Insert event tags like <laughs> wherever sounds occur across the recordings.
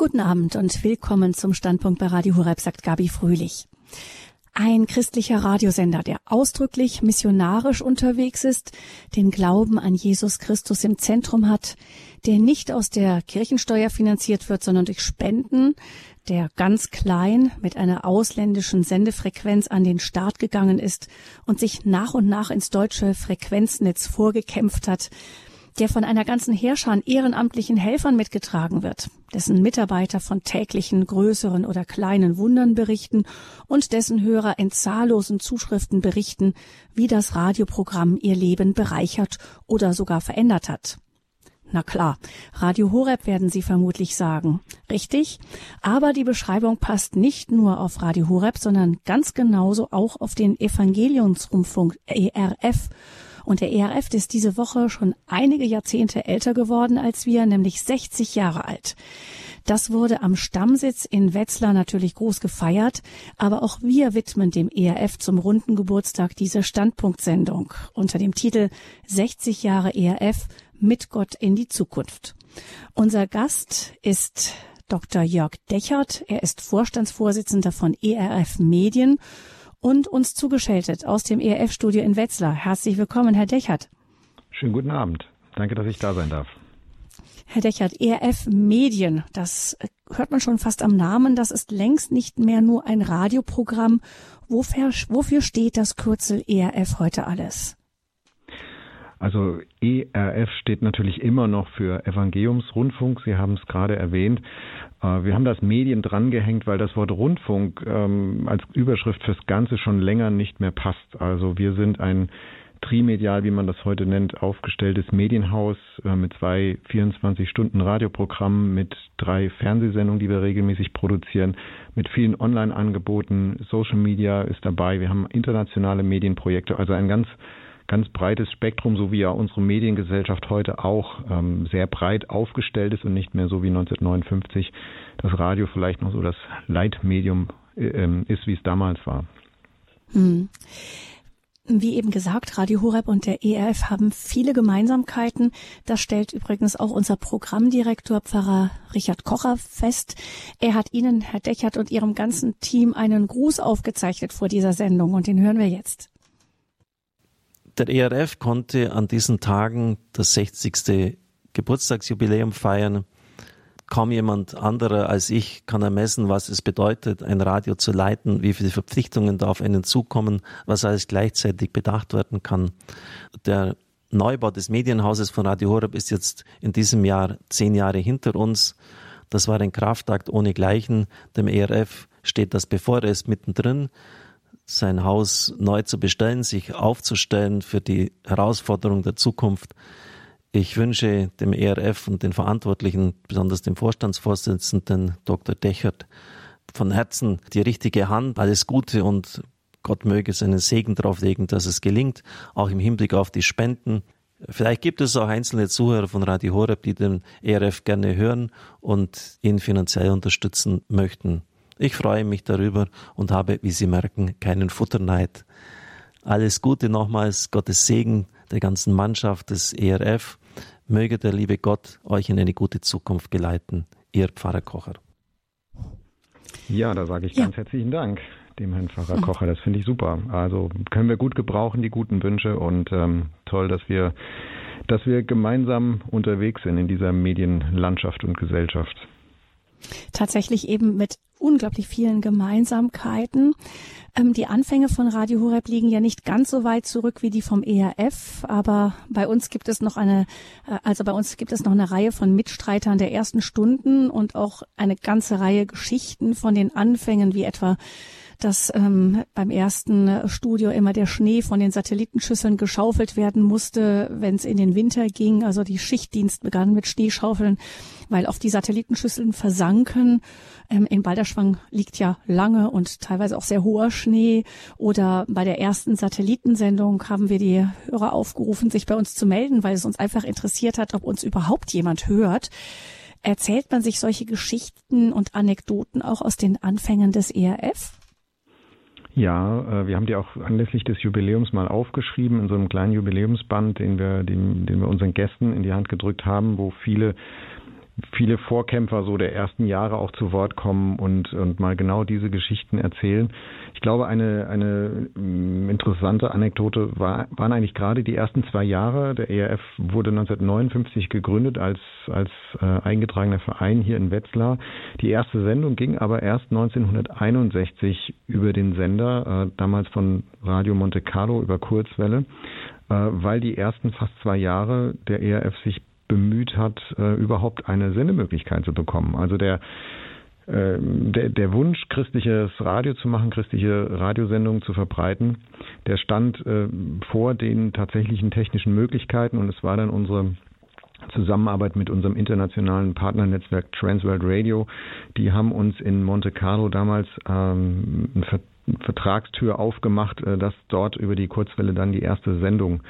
Guten Abend und willkommen zum Standpunkt bei Radio Horeb, sagt Gabi Fröhlich. Ein christlicher Radiosender, der ausdrücklich missionarisch unterwegs ist, den Glauben an Jesus Christus im Zentrum hat, der nicht aus der Kirchensteuer finanziert wird, sondern durch Spenden, der ganz klein mit einer ausländischen Sendefrequenz an den Start gegangen ist und sich nach und nach ins deutsche Frequenznetz vorgekämpft hat, der von einer ganzen Heerschar an ehrenamtlichen Helfern mitgetragen wird, dessen Mitarbeiter von täglichen größeren oder kleinen Wundern berichten und dessen Hörer in zahllosen Zuschriften berichten, wie das Radioprogramm ihr Leben bereichert oder sogar verändert hat. Na klar, Radio Horeb werden Sie vermutlich sagen. Richtig? Aber die Beschreibung passt nicht nur auf Radio Horeb, sondern ganz genauso auch auf den Evangeliumsrundfunk ERF und der ERF ist diese Woche schon einige Jahrzehnte älter geworden als wir, nämlich 60 Jahre alt. Das wurde am Stammsitz in Wetzlar natürlich groß gefeiert, aber auch wir widmen dem ERF zum runden Geburtstag diese Standpunktsendung unter dem Titel 60 Jahre ERF mit Gott in die Zukunft. Unser Gast ist Dr. Jörg Dechert. Er ist Vorstandsvorsitzender von ERF Medien und uns zugeschaltet aus dem ERF-Studio in Wetzlar. Herzlich willkommen, Herr Dechert. Schönen guten Abend. Danke, dass ich da sein darf. Herr Dechert, ERF Medien, das hört man schon fast am Namen, das ist längst nicht mehr nur ein Radioprogramm. Wofür, wofür steht das Kürzel ERF heute alles? Also ERF steht natürlich immer noch für Evangeliumsrundfunk. Sie haben es gerade erwähnt. Äh, wir haben das Medien drangehängt, weil das Wort Rundfunk ähm, als Überschrift fürs Ganze schon länger nicht mehr passt. Also wir sind ein trimedial, wie man das heute nennt, aufgestelltes Medienhaus äh, mit zwei 24-Stunden-Radioprogrammen, mit drei Fernsehsendungen, die wir regelmäßig produzieren, mit vielen Online-Angeboten. Social Media ist dabei. Wir haben internationale Medienprojekte, also ein ganz ganz breites Spektrum, so wie ja unsere Mediengesellschaft heute auch ähm, sehr breit aufgestellt ist und nicht mehr so wie 1959 das Radio vielleicht noch so das Leitmedium äh, ähm, ist, wie es damals war. Hm. Wie eben gesagt, Radio Horeb und der ERF haben viele Gemeinsamkeiten. Das stellt übrigens auch unser Programmdirektor Pfarrer Richard Kocher fest. Er hat Ihnen, Herr Dechert und Ihrem ganzen Team einen Gruß aufgezeichnet vor dieser Sendung und den hören wir jetzt. Der ERF konnte an diesen Tagen das 60. Geburtstagsjubiläum feiern. Kaum jemand anderer als ich kann ermessen, was es bedeutet, ein Radio zu leiten, wie viele Verpflichtungen da auf einen zukommen, was alles gleichzeitig bedacht werden kann. Der Neubau des Medienhauses von Radio Horeb ist jetzt in diesem Jahr zehn Jahre hinter uns. Das war ein Kraftakt ohnegleichen. Dem ERF steht das bevor, er ist mittendrin sein Haus neu zu bestellen, sich aufzustellen für die Herausforderung der Zukunft. Ich wünsche dem ERF und den Verantwortlichen, besonders dem Vorstandsvorsitzenden Dr. Dechert, von Herzen die richtige Hand, alles Gute und Gott möge seinen Segen darauf legen, dass es gelingt, auch im Hinblick auf die Spenden. Vielleicht gibt es auch einzelne Zuhörer von Radio Horeb, die den ERF gerne hören und ihn finanziell unterstützen möchten. Ich freue mich darüber und habe, wie Sie merken, keinen Futterneid. Alles Gute nochmals, Gottes Segen der ganzen Mannschaft des ERF. Möge der liebe Gott euch in eine gute Zukunft geleiten. Ihr Pfarrer Kocher. Ja, da sage ich ja. ganz herzlichen Dank dem Herrn Pfarrer mhm. Kocher. Das finde ich super. Also können wir gut gebrauchen, die guten Wünsche und ähm, toll, dass wir, dass wir gemeinsam unterwegs sind in dieser Medienlandschaft und Gesellschaft. Tatsächlich eben mit unglaublich vielen Gemeinsamkeiten. Ähm, die Anfänge von Radio Horeb liegen ja nicht ganz so weit zurück wie die vom ERF, aber bei uns gibt es noch eine, äh, also bei uns gibt es noch eine Reihe von Mitstreitern der ersten Stunden und auch eine ganze Reihe Geschichten von den Anfängen, wie etwa dass ähm, beim ersten Studio immer der Schnee von den Satellitenschüsseln geschaufelt werden musste, wenn es in den Winter ging. Also die Schichtdienst begann mit Schneeschaufeln, weil oft die Satellitenschüsseln versanken. Ähm, in Balderschwang liegt ja lange und teilweise auch sehr hoher Schnee. Oder bei der ersten Satellitensendung haben wir die Hörer aufgerufen, sich bei uns zu melden, weil es uns einfach interessiert hat, ob uns überhaupt jemand hört. Erzählt man sich solche Geschichten und Anekdoten auch aus den Anfängen des ERF? Ja, äh, wir haben die auch anlässlich des Jubiläums mal aufgeschrieben in so einem kleinen Jubiläumsband, den wir, den, den wir unseren Gästen in die Hand gedrückt haben, wo viele viele Vorkämpfer so der ersten Jahre auch zu Wort kommen und, und mal genau diese Geschichten erzählen. Ich glaube, eine, eine mm, interessante Anekdote war, waren eigentlich gerade die ersten zwei Jahre. Der ERF wurde 1959 gegründet als, als äh, eingetragener Verein hier in Wetzlar. Die erste Sendung ging aber erst 1961 über den Sender, äh, damals von Radio Monte Carlo über Kurzwelle, äh, weil die ersten fast zwei Jahre der ERF sich bemüht hat, äh, überhaupt eine Sendemöglichkeit zu bekommen. Also der ähm, der, der Wunsch, christliches Radio zu machen, christliche Radiosendungen zu verbreiten, der stand äh, vor den tatsächlichen technischen Möglichkeiten und es war dann unsere Zusammenarbeit mit unserem internationalen Partnernetzwerk Transworld Radio. Die haben uns in Monte Carlo damals ähm, eine Vertragstür aufgemacht, äh, dass dort über die Kurzwelle dann die erste Sendung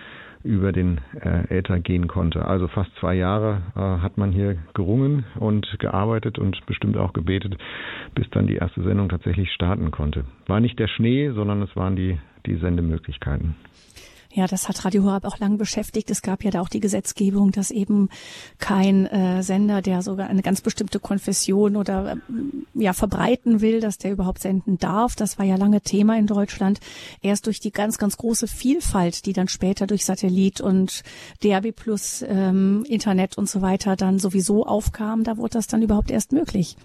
über den äh, Äther gehen konnte. Also fast zwei Jahre äh, hat man hier gerungen und gearbeitet und bestimmt auch gebetet, bis dann die erste Sendung tatsächlich starten konnte. War nicht der Schnee, sondern es waren die, die Sendemöglichkeiten. Ja, das hat Radio Horab auch lang beschäftigt. Es gab ja da auch die Gesetzgebung, dass eben kein äh, Sender, der sogar eine ganz bestimmte Konfession oder ähm, ja verbreiten will, dass der überhaupt senden darf. Das war ja lange Thema in Deutschland. Erst durch die ganz, ganz große Vielfalt, die dann später durch Satellit und DRB Plus, ähm, Internet und so weiter dann sowieso aufkam, da wurde das dann überhaupt erst möglich.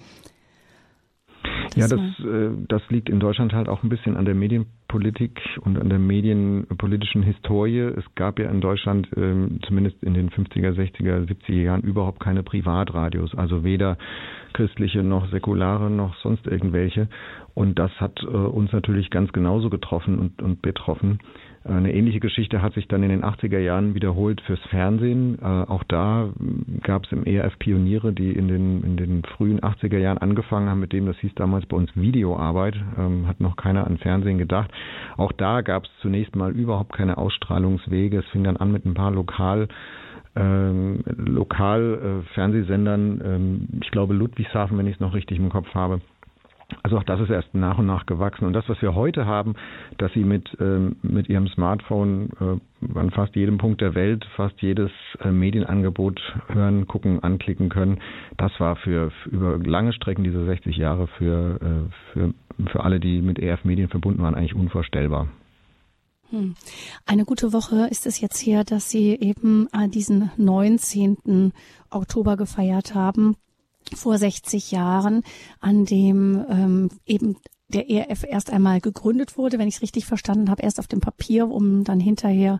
Das ja, das, äh, das liegt in Deutschland halt auch ein bisschen an der Medienpolitik und an der medienpolitischen Historie. Es gab ja in Deutschland ähm, zumindest in den 50er, 60er, 70er Jahren überhaupt keine Privatradios, also weder christliche noch säkulare noch sonst irgendwelche. Und das hat äh, uns natürlich ganz genauso getroffen und, und betroffen. Eine ähnliche Geschichte hat sich dann in den 80er Jahren wiederholt fürs Fernsehen. Äh, auch da gab es im ERF Pioniere, die in den, in den frühen 80er Jahren angefangen haben mit dem, das hieß damals bei uns Videoarbeit, ähm, hat noch keiner an Fernsehen gedacht. Auch da gab es zunächst mal überhaupt keine Ausstrahlungswege. Es fing dann an mit ein paar Lokal ähm, lokal äh, ähm, ich glaube Ludwigshafen, wenn ich es noch richtig im Kopf habe, also auch das ist erst nach und nach gewachsen. Und das, was wir heute haben, dass Sie mit, ähm, mit Ihrem Smartphone äh, an fast jedem Punkt der Welt fast jedes äh, Medienangebot hören, gucken, anklicken können, das war für, für über lange Strecken dieser 60 Jahre für, äh, für, für alle, die mit EF Medien verbunden waren, eigentlich unvorstellbar. Hm. Eine gute Woche ist es jetzt hier, dass Sie eben diesen 19. Oktober gefeiert haben vor 60 Jahren, an dem ähm, eben der ERF erst einmal gegründet wurde, wenn ich es richtig verstanden habe, erst auf dem Papier, um dann hinterher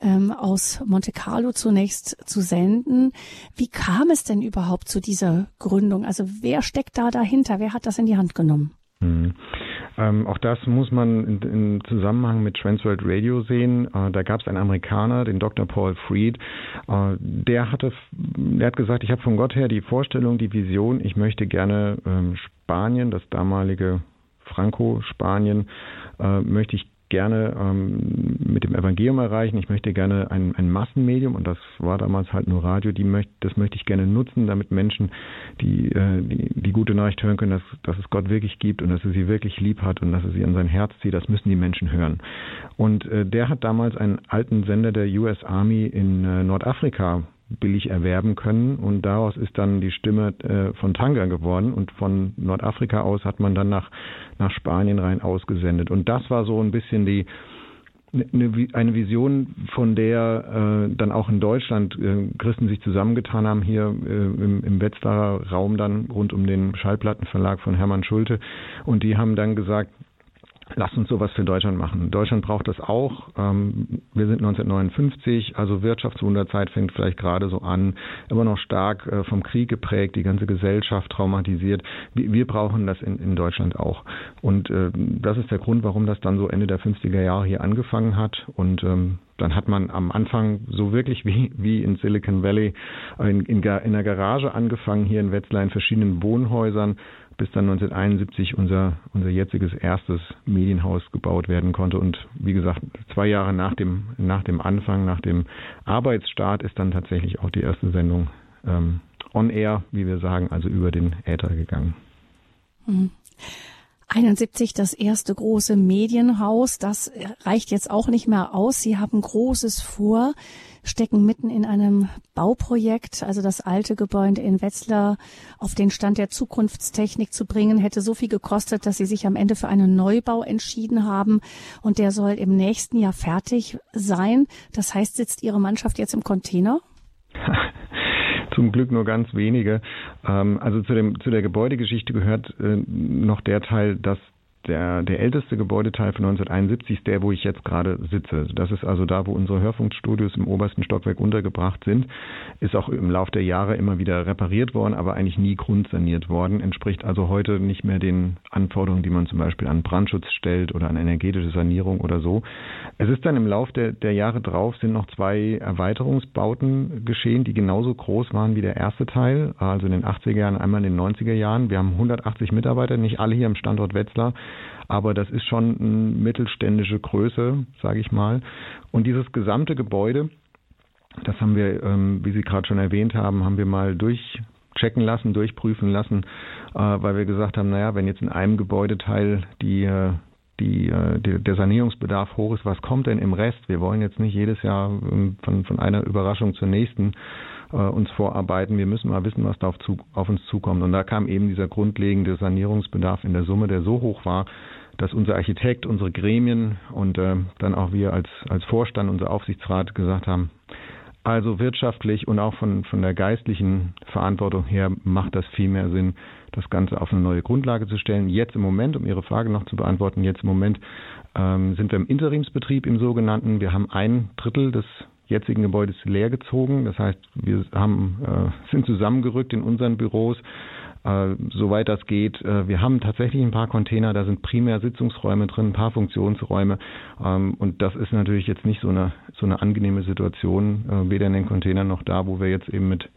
ähm, aus Monte Carlo zunächst zu senden. Wie kam es denn überhaupt zu dieser Gründung? Also wer steckt da dahinter? Wer hat das in die Hand genommen? Hm. Ähm, auch das muss man in Zusammenhang mit Transworld Radio sehen. Äh, da gab es einen Amerikaner, den Dr. Paul Freed. Äh, der hatte, der hat gesagt, ich habe von Gott her die Vorstellung, die Vision, ich möchte gerne ähm, Spanien, das damalige Franco-Spanien, äh, möchte ich gerne ähm, mit dem Evangelium erreichen. Ich möchte gerne ein, ein Massenmedium, und das war damals halt nur Radio, die möcht, das möchte ich gerne nutzen, damit Menschen die, äh, die, die gute Nachricht hören können, dass, dass es Gott wirklich gibt und dass er sie wirklich lieb hat und dass er sie an sein Herz zieht. Das müssen die Menschen hören. Und äh, der hat damals einen alten Sender der US Army in äh, Nordafrika billig erwerben können. Und daraus ist dann die Stimme äh, von Tanga geworden. Und von Nordafrika aus hat man dann nach, nach Spanien rein ausgesendet. Und das war so ein bisschen die, eine, eine Vision, von der äh, dann auch in Deutschland äh, Christen sich zusammengetan haben, hier äh, im, im Wetzlarer Raum dann rund um den Schallplattenverlag von Hermann Schulte. Und die haben dann gesagt, Lass uns sowas für Deutschland machen. Deutschland braucht das auch. Ähm, wir sind 1959, also Wirtschaftswunderzeit fängt vielleicht gerade so an, immer noch stark äh, vom Krieg geprägt, die ganze Gesellschaft traumatisiert. Wir brauchen das in, in Deutschland auch. Und äh, das ist der Grund, warum das dann so Ende der 50er Jahre hier angefangen hat. Und ähm, dann hat man am Anfang so wirklich wie, wie in Silicon Valley in, in, in der Garage angefangen, hier in Wetzlar in verschiedenen Wohnhäusern bis dann 1971 unser, unser jetziges erstes Medienhaus gebaut werden konnte. Und wie gesagt, zwei Jahre nach dem, nach dem Anfang, nach dem Arbeitsstart ist dann tatsächlich auch die erste Sendung ähm, on air, wie wir sagen, also über den Äther gegangen. Mhm. 71 das erste große Medienhaus. Das reicht jetzt auch nicht mehr aus. Sie haben Großes vor, stecken mitten in einem Bauprojekt. Also das alte Gebäude in Wetzlar auf den Stand der Zukunftstechnik zu bringen, hätte so viel gekostet, dass Sie sich am Ende für einen Neubau entschieden haben. Und der soll im nächsten Jahr fertig sein. Das heißt, sitzt Ihre Mannschaft jetzt im Container? <laughs> zum Glück nur ganz wenige. Ähm, also zu, dem, zu der Gebäudegeschichte gehört äh, noch der Teil, dass der, der älteste Gebäudeteil von 1971 ist der, wo ich jetzt gerade sitze. Das ist also da, wo unsere Hörfunkstudios im obersten Stockwerk untergebracht sind. Ist auch im Laufe der Jahre immer wieder repariert worden, aber eigentlich nie grundsaniert worden. Entspricht also heute nicht mehr den Anforderungen, die man zum Beispiel an Brandschutz stellt oder an energetische Sanierung oder so. Es ist dann im Laufe der, der Jahre drauf sind noch zwei Erweiterungsbauten geschehen, die genauso groß waren wie der erste Teil, also in den 80er Jahren, einmal in den 90er Jahren. Wir haben 180 Mitarbeiter, nicht alle hier am Standort Wetzlar. Aber das ist schon eine mittelständische Größe, sage ich mal. Und dieses gesamte Gebäude, das haben wir, ähm, wie Sie gerade schon erwähnt haben, haben wir mal durchchecken lassen, durchprüfen lassen, äh, weil wir gesagt haben, naja, wenn jetzt in einem Gebäudeteil die äh, die, äh, der Sanierungsbedarf hoch ist, was kommt denn im Rest? Wir wollen jetzt nicht jedes Jahr ähm, von, von einer Überraschung zur nächsten uns vorarbeiten. Wir müssen mal wissen, was da auf, zu, auf uns zukommt. Und da kam eben dieser grundlegende Sanierungsbedarf in der Summe, der so hoch war, dass unser Architekt, unsere Gremien und äh, dann auch wir als, als Vorstand, unser Aufsichtsrat gesagt haben, also wirtschaftlich und auch von, von der geistlichen Verantwortung her macht das viel mehr Sinn, das Ganze auf eine neue Grundlage zu stellen. Jetzt im Moment, um Ihre Frage noch zu beantworten, jetzt im Moment ähm, sind wir im Interimsbetrieb im sogenannten. Wir haben ein Drittel des jetzigen Gebäudes leer gezogen. Das heißt, wir haben, äh, sind zusammengerückt in unseren Büros äh, soweit das geht. Äh, wir haben tatsächlich ein paar Container, da sind primär Sitzungsräume drin, ein paar Funktionsräume. Ähm, und das ist natürlich jetzt nicht so eine, so eine angenehme Situation, äh, weder in den Containern noch da, wo wir jetzt eben mit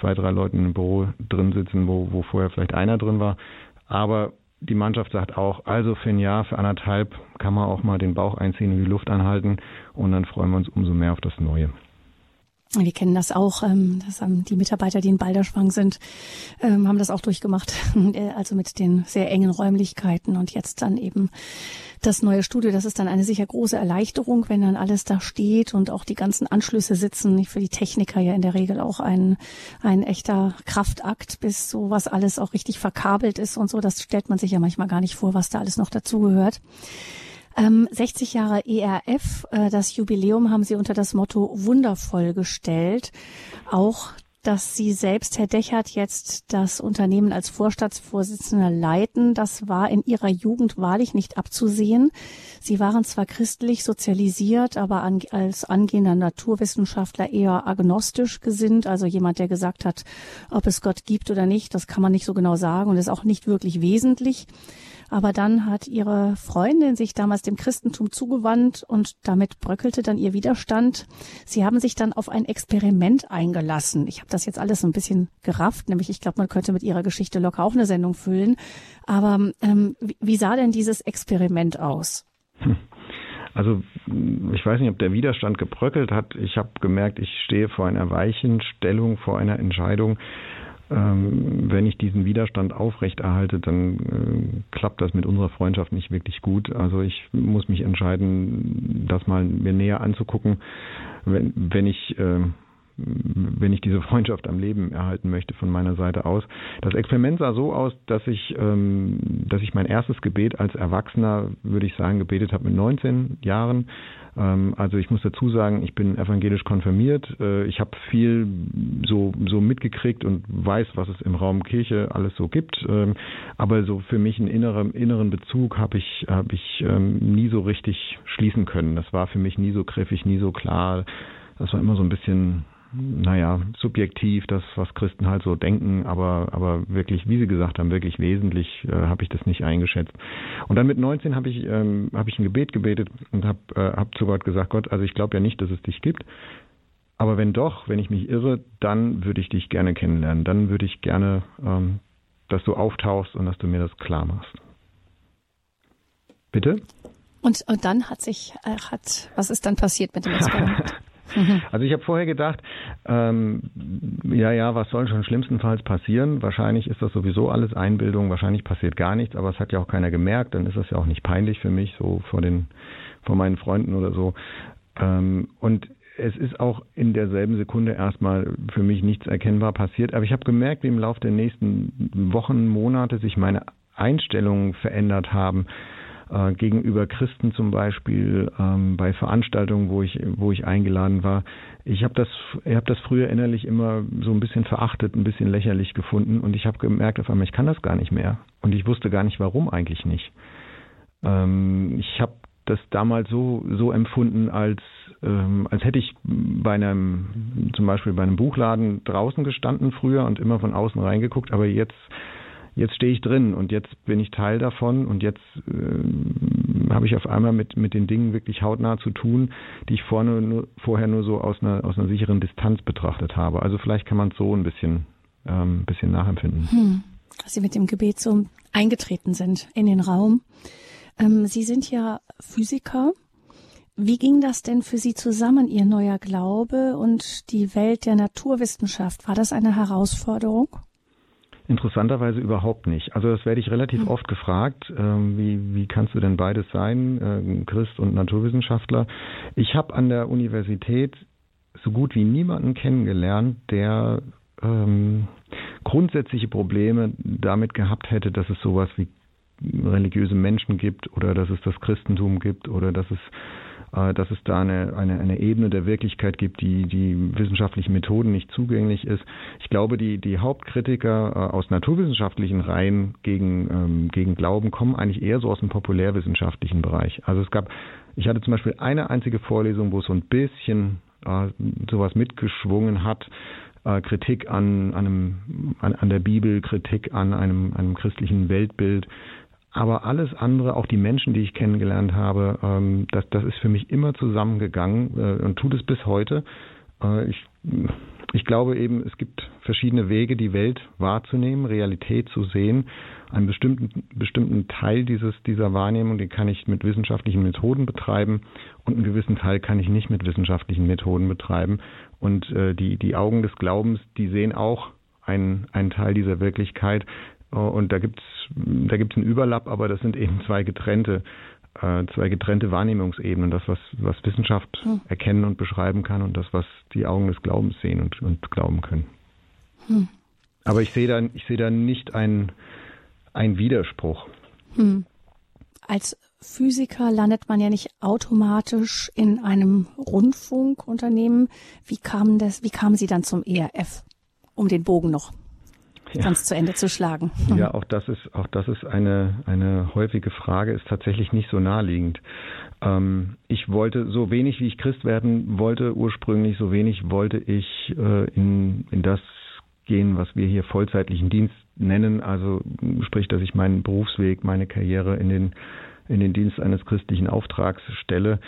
zwei, drei Leuten im Büro drin sitzen, wo, wo vorher vielleicht einer drin war. Aber die Mannschaft sagt auch, also für ein Jahr, für anderthalb kann man auch mal den Bauch einziehen und die Luft anhalten und dann freuen wir uns umso mehr auf das Neue. Wir kennen das auch, ähm, das haben die Mitarbeiter, die in Balderschwang sind, ähm, haben das auch durchgemacht. <laughs> Äh, also mit den sehr engen Räumlichkeiten und jetzt dann eben das neue Studio. Das ist dann eine sicher große Erleichterung, wenn dann alles da steht und auch die ganzen Anschlüsse sitzen. Für die Techniker ja in der Regel auch ein, ein echter Kraftakt, bis sowas alles auch richtig verkabelt ist und so. Das stellt man sich ja manchmal gar nicht vor, was da alles noch dazugehört. Ähm, 60 Jahre ERF, äh, das Jubiläum haben Sie unter das Motto wundervoll gestellt. Auch dass Sie selbst, Herr Dechert, jetzt das Unternehmen als Vorstandsvorsitzender leiten, das war in Ihrer Jugend wahrlich nicht abzusehen. Sie waren zwar christlich sozialisiert, aber an, als angehender Naturwissenschaftler eher agnostisch gesinnt, also jemand, der gesagt hat, ob es Gott gibt oder nicht, das kann man nicht so genau sagen und ist auch nicht wirklich wesentlich. Aber dann hat ihre Freundin sich damals dem Christentum zugewandt und damit bröckelte dann ihr Widerstand. Sie haben sich dann auf ein Experiment eingelassen. Ich habe das jetzt alles so ein bisschen gerafft, nämlich ich glaube, man könnte mit ihrer Geschichte locker auch eine Sendung füllen. Aber ähm, wie sah denn dieses Experiment aus? Also ich weiß nicht, ob der Widerstand gebröckelt hat. Ich habe gemerkt, ich stehe vor einer Weichenstellung, vor einer Entscheidung wenn ich diesen Widerstand aufrechterhalte, dann äh, klappt das mit unserer Freundschaft nicht wirklich gut. Also ich muss mich entscheiden, das mal mir näher anzugucken, wenn, wenn ich äh, wenn ich diese Freundschaft am Leben erhalten möchte von meiner Seite aus. Das Experiment sah so aus, dass ich, ähm, dass ich mein erstes Gebet als Erwachsener, würde ich sagen, gebetet habe mit 19 Jahren. Ähm, also ich muss dazu sagen, ich bin evangelisch konfirmiert. Äh, ich habe viel so, so mitgekriegt und weiß, was es im Raum Kirche alles so gibt. Ähm, aber so für mich einen inneren, inneren Bezug habe ich, hab ich ähm, nie so richtig schließen können. Das war für mich nie so griffig, nie so klar. Das war immer so ein bisschen naja, subjektiv, das, was Christen halt so denken, aber, aber wirklich, wie Sie gesagt haben, wirklich wesentlich äh, habe ich das nicht eingeschätzt. Und dann mit 19 habe ich, ähm, hab ich ein Gebet gebetet und habe äh, hab zu Gott gesagt, Gott, also ich glaube ja nicht, dass es dich gibt, aber wenn doch, wenn ich mich irre, dann würde ich dich gerne kennenlernen. Dann würde ich gerne, ähm, dass du auftauchst und dass du mir das klar machst. Bitte? Und, und dann hat sich, äh, hat, was ist dann passiert mit dem Experiment? <laughs> <laughs> Also ich habe vorher gedacht, ähm, ja, ja, was soll schon schlimmstenfalls passieren? Wahrscheinlich ist das sowieso alles Einbildung, wahrscheinlich passiert gar nichts, aber es hat ja auch keiner gemerkt, dann ist das ja auch nicht peinlich für mich, so vor den, vor meinen Freunden oder so. Ähm, und es ist auch in derselben Sekunde erstmal für mich nichts erkennbar passiert, aber ich habe gemerkt, wie im Laufe der nächsten Wochen, Monate sich meine Einstellungen verändert haben äh, gegenüber Christen zum Beispiel ähm, bei Veranstaltungen, wo ich wo ich eingeladen war. Ich habe das ich habe das früher innerlich immer so ein bisschen verachtet, ein bisschen lächerlich gefunden und ich habe gemerkt auf einmal, ich kann das gar nicht mehr und ich wusste gar nicht, warum eigentlich nicht. Ähm, ich habe das damals so so empfunden, als ähm, als hätte ich bei einem zum Beispiel bei einem Buchladen draußen gestanden früher und immer von außen reingeguckt, aber jetzt jetzt stehe ich drin und jetzt bin ich Teil davon und jetzt äh, habe ich auf einmal mit, mit den Dingen wirklich hautnah zu tun, die ich vorne, nur, vorher nur so aus einer, aus einer sicheren Distanz betrachtet habe. Also vielleicht kann man es so ein bisschen, ähm, bisschen nachempfinden. Hm. Dass Sie mit dem Gebet so eingetreten sind in den Raum. Ähm, Sie sind ja Physiker. Wie ging das denn für Sie zusammen, Ihr neuer Glaube und die Welt der Naturwissenschaft? War das eine Herausforderung? Interessanterweise überhaupt nicht. Also das werde ich relativ mhm. oft gefragt, äh, wie, wie kannst du denn beides sein, äh, Christ und Naturwissenschaftler. Ich habe an der Universität so gut wie niemanden kennengelernt, der ähm, grundsätzliche Probleme damit gehabt hätte, dass es sowas wie religiöse Menschen gibt oder dass es das Christentum gibt oder dass es dass es da eine, eine, eine Ebene der Wirklichkeit gibt, die die wissenschaftlichen Methoden nicht zugänglich ist. Ich glaube, die, die Hauptkritiker äh, aus naturwissenschaftlichen Reihen gegen, ähm, gegen Glauben kommen eigentlich eher so aus dem populärwissenschaftlichen Bereich. Also es gab, ich hatte zum Beispiel eine einzige Vorlesung, wo es so ein bisschen äh, sowas mitgeschwungen hat, äh, Kritik an, an, einem, an, an der Bibel, Kritik an einem, einem christlichen Weltbild, aber alles andere, auch die Menschen, die ich kennengelernt habe, ähm, das, das ist für mich immer zusammengegangen äh, und tut es bis heute. Äh, ich, ich glaube eben, es gibt verschiedene Wege, die Welt wahrzunehmen, Realität zu sehen. Einen bestimmten, bestimmten Teil dieses, dieser Wahrnehmung, den kann ich mit wissenschaftlichen Methoden betreiben und einen gewissen Teil kann ich nicht mit wissenschaftlichen Methoden betreiben. Und äh, die, die Augen des Glaubens, die sehen auch einen, einen Teil dieser Wirklichkeit. Und da gibt's da gibt's einen Überlapp, aber das sind eben zwei getrennte äh, zwei getrennte Wahrnehmungsebenen, das was was Wissenschaft hm. erkennen und beschreiben kann und das was die Augen des Glaubens sehen und, und glauben können. Hm. Aber ich sehe da ich sehe da nicht einen ein Widerspruch. Hm. Als Physiker landet man ja nicht automatisch in einem Rundfunkunternehmen. Wie kam das, wie kamen Sie dann zum ERF? Um den Bogen noch ja. zu Ende zu schlagen. Ja, auch das ist auch das ist eine eine häufige Frage, ist tatsächlich nicht so naheliegend. Ähm, ich wollte so wenig wie ich Christ werden wollte ursprünglich, so wenig wollte ich äh, in in das gehen, was wir hier vollzeitlichen Dienst nennen. Also sprich, dass ich meinen Berufsweg, meine Karriere in den in den Dienst eines christlichen Auftrags stelle.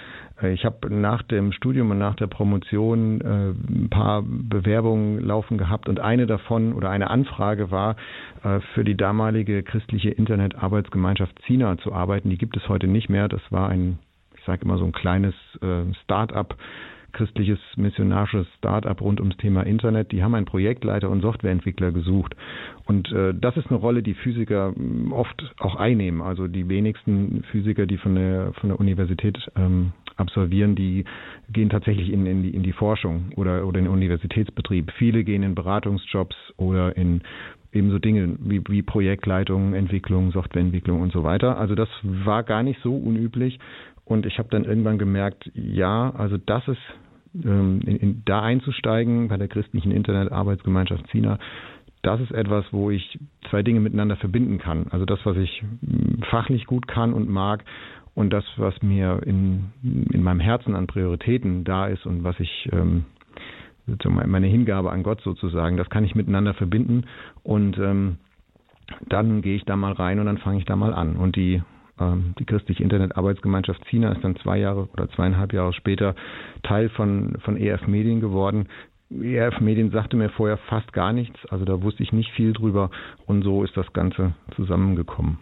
Äh, ich habe nach dem Studium und nach der Promotion äh, ein paar Bewerbungen laufen gehabt und eine davon oder eine Anfrage war, äh, für die damalige christliche Internetarbeitsgemeinschaft ZINA zu arbeiten. Die gibt es heute nicht mehr. Das war ein, ich sage immer so ein kleines Start-up christliches missionarisches Start-up rund ums Thema Internet. Die haben einen Projektleiter und Softwareentwickler gesucht. Und äh, das ist eine Rolle, die Physiker hm, oft auch einnehmen. Also die wenigsten Physiker, die von der von der Universität ähm, absolvieren, die gehen tatsächlich in, in, die, in die Forschung oder, oder in den Universitätsbetrieb. Viele gehen in Beratungsjobs oder in ebenso Dinge wie, wie Projektleitung, Entwicklung, Softwareentwicklung und so weiter. Also das war gar nicht so unüblich. Und ich habe dann irgendwann gemerkt, ja, also das ist ähm, in, in, da einzusteigen bei der christlichen Internetarbeitsgemeinschaft Zina, das ist etwas, wo ich zwei Dinge miteinander verbinden kann. Also das, was ich hm, fachlich gut kann und mag und das, was mir in, in meinem Herzen an Prioritäten da ist und was ich ähm, meine Hingabe an Gott sozusagen, das kann ich miteinander verbinden und ähm, dann gehe ich da mal rein und dann fange ich da mal an. Und die die christliche Internetarbeitsgemeinschaft Zina ist dann zwei Jahre oder zweieinhalb Jahre später Teil von, von EF Medien geworden. EF Medien sagte mir vorher fast gar nichts, also da wusste ich nicht viel drüber und so ist das Ganze zusammengekommen.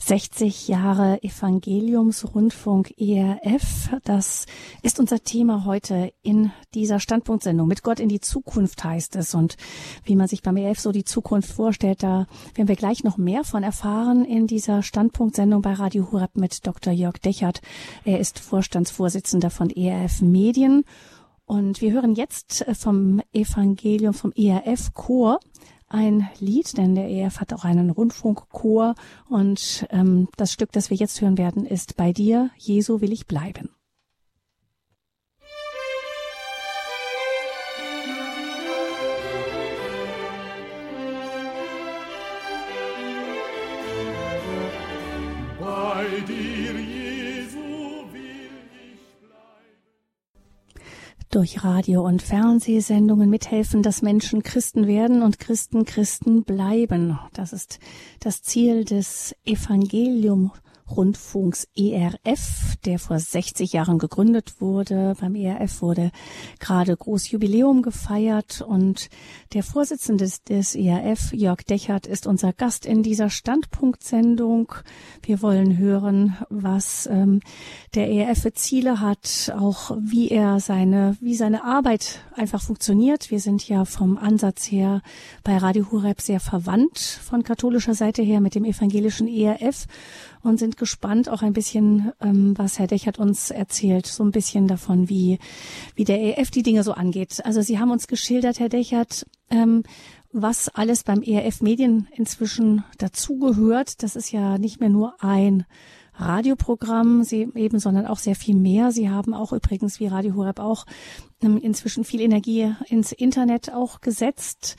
60 Jahre Evangeliumsrundfunk ERF. Das ist unser Thema heute in dieser Standpunktsendung. Mit Gott in die Zukunft heißt es. Und wie man sich beim ERF so die Zukunft vorstellt, da werden wir gleich noch mehr von erfahren in dieser Standpunktsendung bei Radio Hurab mit Dr. Jörg Dechert. Er ist Vorstandsvorsitzender von ERF Medien. Und wir hören jetzt vom Evangelium, vom ERF Chor ein Lied, denn der EF hat auch einen Rundfunkchor und ähm, das Stück, das wir jetzt hören werden, ist Bei dir, Jesu will ich bleiben. Durch Radio- und Fernsehsendungen mithelfen, dass Menschen Christen werden und Christen Christen bleiben. Das ist das Ziel des Evangelium Rundfunks ERF, der vor 60 Jahren gegründet wurde. Beim ERF wurde gerade Großjubiläum gefeiert und der Vorsitzende des, des ERF, Jörg Dechert, ist unser Gast in dieser Standpunktsendung. Wir wollen hören, was ähm, der ERF für Ziele hat, auch wie er seine, wie seine Arbeit einfach funktioniert. Wir sind ja vom Ansatz her bei Radio Hureb sehr verwandt von katholischer Seite her mit dem evangelischen ERF und sind gespannt auch ein bisschen, ähm, was Herr Dechert uns erzählt, so ein bisschen davon, wie, wie der ERF die Dinge so angeht. Also Sie haben uns geschildert, Herr Dechert, ähm, was alles beim ERF Medien inzwischen dazugehört. Das ist ja nicht mehr nur ein Radioprogramm sie eben, sondern auch sehr viel mehr. Sie haben auch übrigens wie Radio Horeb auch ähm, inzwischen viel Energie ins Internet auch gesetzt.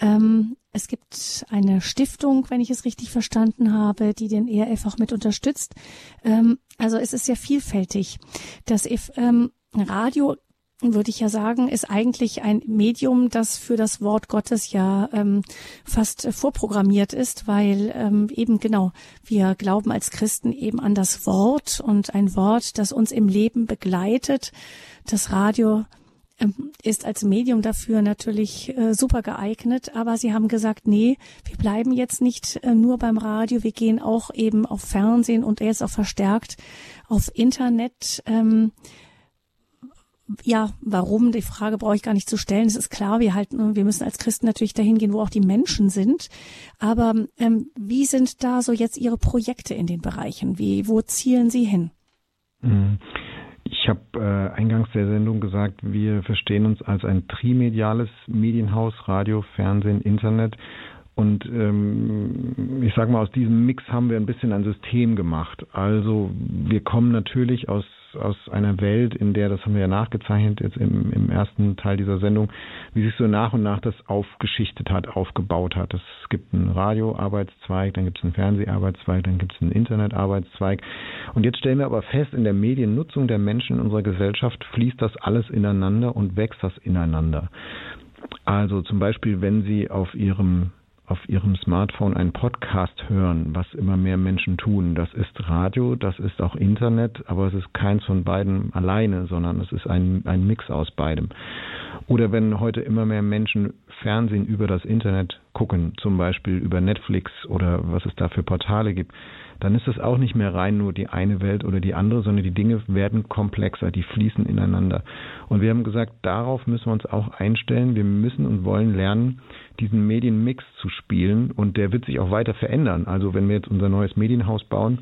Ähm, es gibt eine Stiftung, wenn ich es richtig verstanden habe, die den ERF auch mit unterstützt. Ähm, also es ist sehr vielfältig. Das Radio würde ich ja sagen, ist eigentlich ein Medium, das für das Wort Gottes ja ähm, fast vorprogrammiert ist, weil ähm, eben genau wir glauben als Christen eben an das Wort und ein Wort, das uns im Leben begleitet. Das Radio ähm, ist als Medium dafür natürlich äh, super geeignet, aber sie haben gesagt, nee, wir bleiben jetzt nicht äh, nur beim Radio, wir gehen auch eben auf Fernsehen und jetzt auch verstärkt auf Internet. Ähm, ja, warum? Die Frage brauche ich gar nicht zu stellen. Es ist klar, wir halten, wir müssen als Christen natürlich dahin gehen, wo auch die Menschen sind. Aber ähm, wie sind da so jetzt Ihre Projekte in den Bereichen? Wie, wo zielen Sie hin? Mhm. Ich habe äh, eingangs der Sendung gesagt, wir verstehen uns als ein trimediales Medienhaus, Radio, Fernsehen, Internet. Und ähm, ich sage mal, aus diesem Mix haben wir ein bisschen ein System gemacht. Also wir kommen natürlich aus aus einer Welt, in der, das haben wir ja nachgezeichnet jetzt im, im ersten Teil dieser Sendung, wie sich so nach und nach das aufgeschichtet hat, aufgebaut hat. Es gibt einen Radioarbeitszweig, dann gibt es einen Fernseharbeitszweig, dann gibt es einen Internetarbeitszweig. Und jetzt stellen wir aber fest, in der Mediennutzung der Menschen in unserer Gesellschaft fließt das alles ineinander und wächst das ineinander. Also zum Beispiel, wenn Sie auf Ihrem auf ihrem Smartphone einen Podcast hören, was immer mehr Menschen tun. Das ist Radio, das ist auch Internet, aber es ist keins von beiden alleine, sondern es ist ein, ein Mix aus beidem. Oder wenn heute immer mehr Menschen Fernsehen über das Internet gucken, zum Beispiel über Netflix oder was es da für Portale gibt, dann ist es auch nicht mehr rein nur die eine Welt oder die andere, sondern die Dinge werden komplexer, die fließen ineinander. Und wir haben gesagt, darauf müssen wir uns auch einstellen. Wir müssen und wollen lernen, diesen Medienmix zu spielen und der wird sich auch weiter verändern. Also wenn wir jetzt unser neues Medienhaus bauen,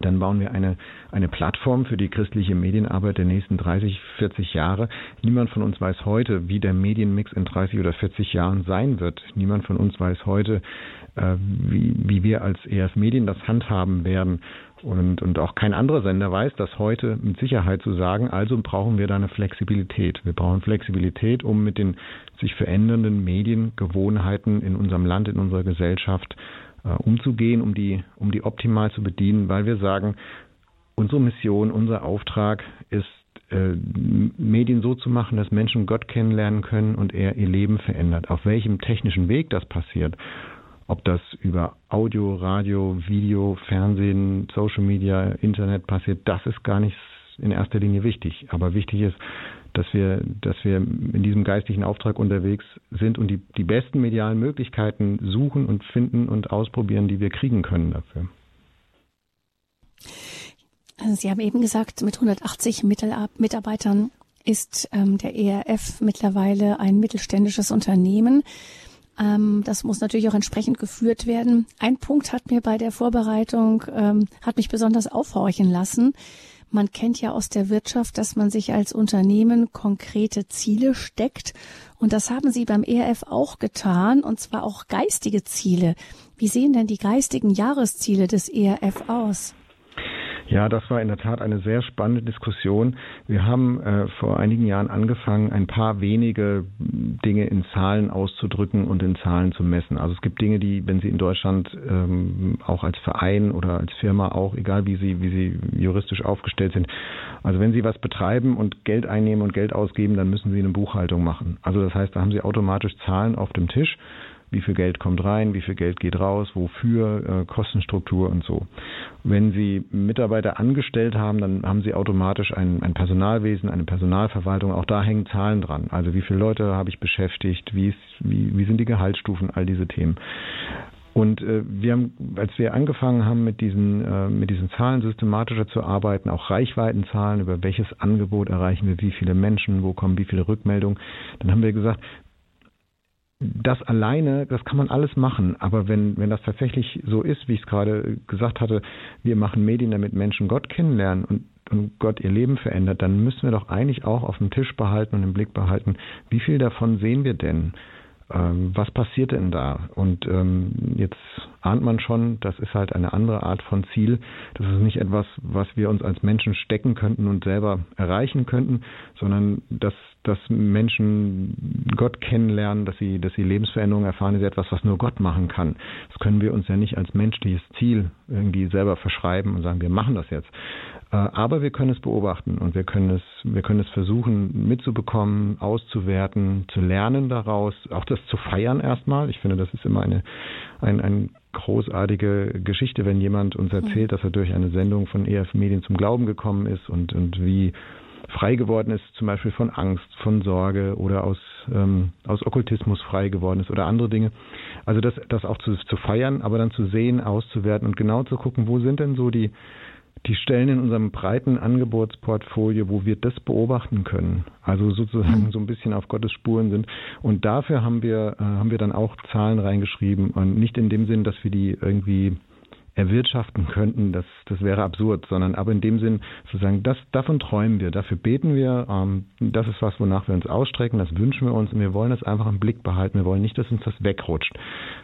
dann bauen wir eine, eine Plattform für die christliche Medienarbeit der nächsten 30, 40 Jahre. Niemand von uns weiß heute, wie der Medienmix in 30 oder 40 Jahren sein wird. Niemand von uns weiß heute, äh, wie, wie wir als EF Medien das handhaben werden. Und, und auch kein anderer Sender weiß das heute mit Sicherheit zu sagen. Also brauchen wir da eine Flexibilität. Wir brauchen Flexibilität, um mit den sich verändernden Mediengewohnheiten in unserem Land, in unserer Gesellschaft umzugehen, um die, um die optimal zu bedienen, weil wir sagen, unsere Mission, unser Auftrag ist, äh, Medien so zu machen, dass Menschen Gott kennenlernen können und er ihr Leben verändert. Auf welchem technischen Weg das passiert, ob das über Audio, Radio, Video, Fernsehen, Social Media, Internet passiert, das ist gar nicht in erster Linie wichtig. Aber wichtig ist, dass wir, dass wir in diesem geistlichen Auftrag unterwegs sind und die, die besten medialen Möglichkeiten suchen und finden und ausprobieren, die wir kriegen können dafür. Sie haben eben gesagt, mit 180 Mitarbeitern ist ähm, der ERF mittlerweile ein mittelständisches Unternehmen. Ähm, das muss natürlich auch entsprechend geführt werden. Ein Punkt hat mir bei der Vorbereitung, ähm, hat mich besonders aufhorchen lassen. Man kennt ja aus der Wirtschaft, dass man sich als Unternehmen konkrete Ziele steckt. Und das haben Sie beim ERF auch getan, und zwar auch geistige Ziele. Wie sehen denn die geistigen Jahresziele des ERF aus? Ja, das war in der Tat eine sehr spannende Diskussion. Wir haben äh, vor einigen Jahren angefangen, ein paar wenige Dinge in Zahlen auszudrücken und in Zahlen zu messen. Also es gibt Dinge, die, wenn Sie in Deutschland ähm, auch als Verein oder als Firma auch, egal wie Sie, wie Sie juristisch aufgestellt sind, also wenn Sie was betreiben und Geld einnehmen und Geld ausgeben, dann müssen Sie eine Buchhaltung machen. Also das heißt, da haben Sie automatisch Zahlen auf dem Tisch wie viel Geld kommt rein, wie viel Geld geht raus, wofür, äh, Kostenstruktur und so. Wenn Sie Mitarbeiter angestellt haben, dann haben Sie automatisch ein, ein Personalwesen, eine Personalverwaltung, auch da hängen Zahlen dran. Also wie viele Leute habe ich beschäftigt, wie, ist, wie, wie sind die Gehaltsstufen, all diese Themen. Und äh, wir haben, als wir angefangen haben, mit diesen, äh, mit diesen Zahlen systematischer zu arbeiten, auch Reichweitenzahlen, über welches Angebot erreichen wir wie viele Menschen, wo kommen wie viele Rückmeldungen, dann haben wir gesagt, das alleine, das kann man alles machen. Aber wenn, wenn das tatsächlich so ist, wie ich es gerade gesagt hatte, wir machen Medien, damit Menschen Gott kennenlernen und, und Gott ihr Leben verändert, dann müssen wir doch eigentlich auch auf dem Tisch behalten und im Blick behalten, wie viel davon sehen wir denn? Ähm, was passiert denn da? Und ähm, jetzt ahnt man schon, das ist halt eine andere Art von Ziel. Das ist nicht etwas, was wir uns als Menschen stecken könnten und selber erreichen könnten, sondern dass, dass Menschen Gott kennenlernen, dass sie, dass sie Lebensveränderungen erfahren, ist etwas, was nur Gott machen kann. Das können wir uns ja nicht als menschliches Ziel irgendwie selber verschreiben und sagen, wir machen das jetzt. Äh, aber wir können es beobachten und wir können es, wir können es versuchen mitzubekommen, auszuwerten, zu lernen daraus, auch das zu feiern erstmal. Ich finde, das ist immer eine, ein, eine großartige Geschichte, wenn jemand uns erzählt, dass er durch eine Sendung von EF Medien zum Glauben gekommen ist und, und wie frei geworden ist, zum Beispiel von Angst, von Sorge oder aus, ähm, aus Okkultismus frei geworden ist oder andere Dinge. Also das, das auch zu, zu feiern, aber dann zu sehen, auszuwerten und genau zu gucken, wo sind denn so die, die Stellen in unserem breiten Angebotsportfolio, wo wir das beobachten können, also sozusagen mhm. so ein bisschen auf Gottes Spuren sind. Und dafür haben wir, äh, haben wir dann auch Zahlen reingeschrieben und nicht in dem Sinn, dass wir die irgendwie erwirtschaften könnten, das, das wäre absurd, sondern aber in dem Sinn sozusagen, das, davon träumen wir, dafür beten wir, ähm, das ist was, wonach wir uns ausstrecken, das wünschen wir uns und wir wollen es einfach im Blick behalten, wir wollen nicht, dass uns das wegrutscht.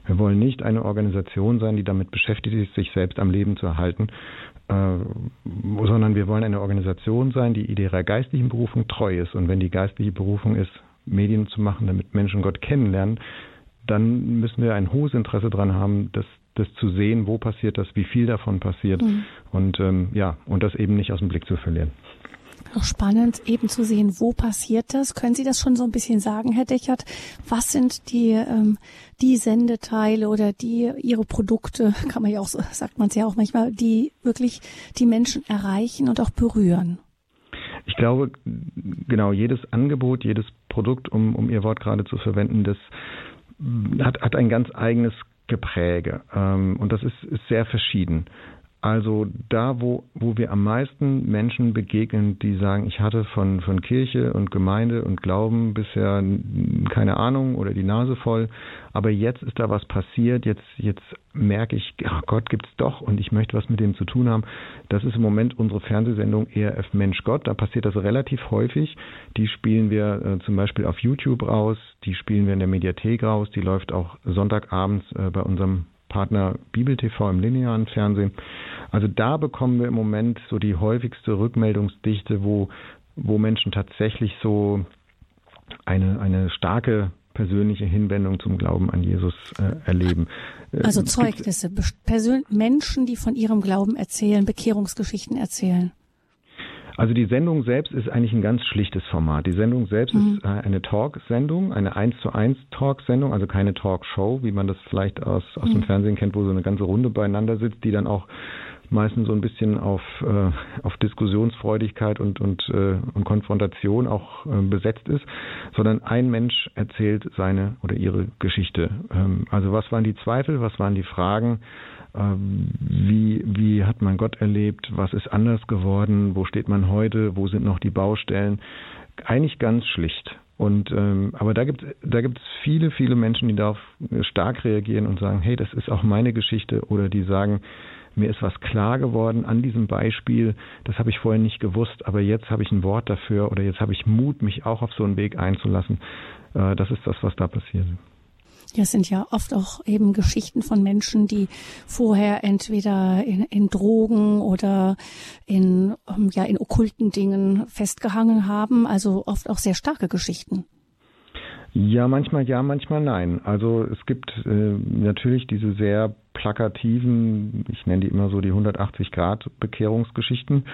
Wir wollen nicht eine Organisation sein, die damit beschäftigt ist, sich selbst am Leben zu erhalten, äh, sondern wir wollen eine Organisation sein, die ihrer geistlichen Berufung treu ist. Und wenn die geistliche Berufung ist, Medien zu machen, damit Menschen Gott kennenlernen, dann müssen wir ein hohes Interesse daran haben, das, das zu sehen, wo passiert das, wie viel davon passiert mhm. und ähm, ja, und das eben nicht aus dem Blick zu verlieren auch spannend, eben zu sehen, wo passiert das. Können Sie das schon so ein bisschen sagen, Herr Dechert? Was sind die, ähm, die Sendeteile oder die Ihre Produkte, <laughs> kann man ja auch, sagt man es ja auch manchmal, die wirklich die Menschen erreichen und auch berühren? Ich glaube, genau, jedes Angebot, jedes Produkt, um, um Ihr Wort gerade zu verwenden, das hat, hat ein ganz eigenes Gepräge. Ähm, und das ist, ist sehr verschieden. Also da, wo, wo wir am meisten Menschen begegnen, die sagen, ich hatte von, von Kirche und Gemeinde und Glauben bisher keine Ahnung oder die Nase voll, aber jetzt ist da was passiert, jetzt, jetzt merke ich, ach Gott gibt's doch und ich möchte was mit dem zu tun haben. Das ist im Moment unsere Fernsehsendung ERF Mensch Gott, da passiert das relativ häufig. Die spielen wir äh, zum Beispiel auf YouTube raus, die spielen wir in der Mediathek raus, die läuft auch Sonntagabends äh, bei unserem Partner Bibel TV im linearen Fernsehen. Also da bekommen wir im Moment so die häufigste Rückmeldungsdichte, wo, wo Menschen tatsächlich so eine, eine starke persönliche Hinwendung zum Glauben an Jesus äh, erleben. Äh, also Zeugnisse, Menschen, die von ihrem Glauben erzählen, Bekehrungsgeschichten erzählen. Also die Sendung selbst ist eigentlich ein ganz schlichtes Format. Die Sendung selbst mhm. ist äh, eine Talk-Sendung, eine 1 zu 1 Talk-Sendung, also keine Talk-Show, wie man das vielleicht aus, aus mhm. dem Fernsehen kennt, wo so eine ganze Runde beieinander sitzt, die dann auch meistens so ein bisschen auf, äh, auf Diskussionsfreudigkeit und, und, äh, und Konfrontation auch äh, besetzt ist, sondern ein Mensch erzählt seine oder ihre Geschichte. Ähm, also was waren die Zweifel, was waren die Fragen, wie, wie hat man Gott erlebt? Was ist anders geworden? Wo steht man heute? Wo sind noch die Baustellen? Eigentlich ganz schlicht. Und ähm, aber da gibt da gibt es viele viele Menschen, die darauf stark reagieren und sagen, hey, das ist auch meine Geschichte, oder die sagen, mir ist was klar geworden an diesem Beispiel, das habe ich vorher nicht gewusst, aber jetzt habe ich ein Wort dafür oder jetzt habe ich Mut, mich auch auf so einen Weg einzulassen. Äh, das ist das, was da passiert. Ja, es sind ja oft auch eben Geschichten von Menschen, die vorher entweder in, in Drogen oder in, ähm, ja, in okkulten Dingen festgehangen haben. Also oft auch sehr starke Geschichten. Ja, manchmal ja, manchmal nein. Also es gibt äh, natürlich diese sehr plakativen, ich nenne die immer so die 180 Grad Bekehrungsgeschichten,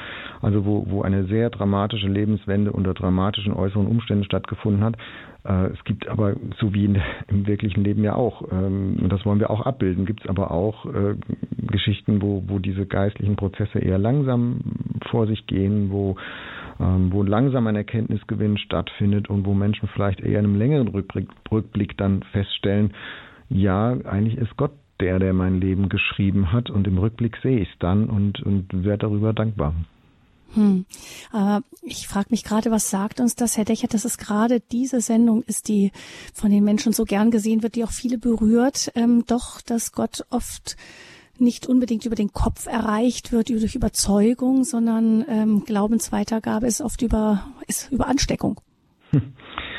also wo, wo eine sehr dramatische Lebenswende unter dramatischen äußeren Umständen stattgefunden hat. Äh, es gibt aber, so wie in, im wirklichen Leben ja auch, ähm, und das wollen wir auch abbilden, gibt es aber auch äh, Geschichten, wo, wo diese geistlichen Prozesse eher langsam vor sich gehen, wo ähm, wo langsam ein Erkenntnisgewinn stattfindet und wo Menschen vielleicht eher in einem längeren Rückblick, Rückblick dann feststellen, ja, eigentlich ist Gott der, der mein Leben geschrieben hat und im Rückblick sehe ich es dann und, und werde darüber dankbar. Hm. Aber ich frage mich gerade, was sagt uns das, Herr Decher, dass es gerade diese Sendung ist, die von den Menschen so gern gesehen wird, die auch viele berührt, ähm, doch, dass Gott oft nicht unbedingt über den Kopf erreicht wird, durch Überzeugung, sondern ähm, Glaubensweitergabe ist oft über, ist über Ansteckung. <laughs>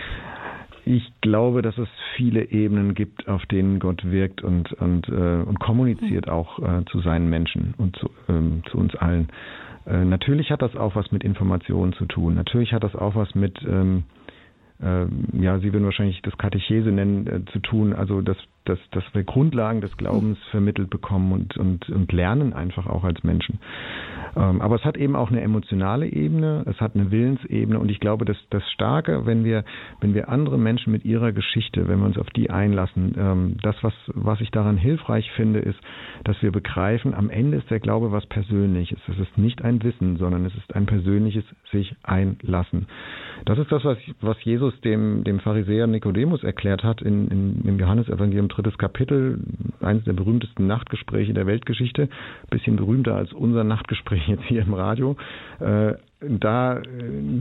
Ich glaube, dass es viele Ebenen gibt, auf denen Gott wirkt und, und, äh, und kommuniziert auch äh, zu seinen Menschen und zu, ähm, zu uns allen. Äh, natürlich hat das auch was mit Informationen zu tun. Natürlich hat das auch was mit, ähm, äh, ja, Sie würden wahrscheinlich das Katechese nennen, äh, zu tun. Also, dass, dass, dass wir Grundlagen des Glaubens vermittelt bekommen und, und, und lernen einfach auch als Menschen. Ähm, aber es hat eben auch eine emotionale Ebene, es hat eine Willensebene und ich glaube, dass das Starke, wenn wir, wenn wir andere Menschen mit ihrer Geschichte, wenn wir uns auf die einlassen, ähm, das, was, was ich daran hilfreich finde, ist, dass wir begreifen, am Ende ist der Glaube was Persönliches. Es ist nicht ein Wissen, sondern es ist ein persönliches sich einlassen. Das ist das, was, was Jesus dem, dem Pharisäer Nikodemus erklärt hat in, in, im Johannesevangelium drittes Kapitel, eines der berühmtesten Nachtgespräche der Weltgeschichte, bisschen berühmter als unser Nachtgespräch jetzt hier im Radio. Äh, da,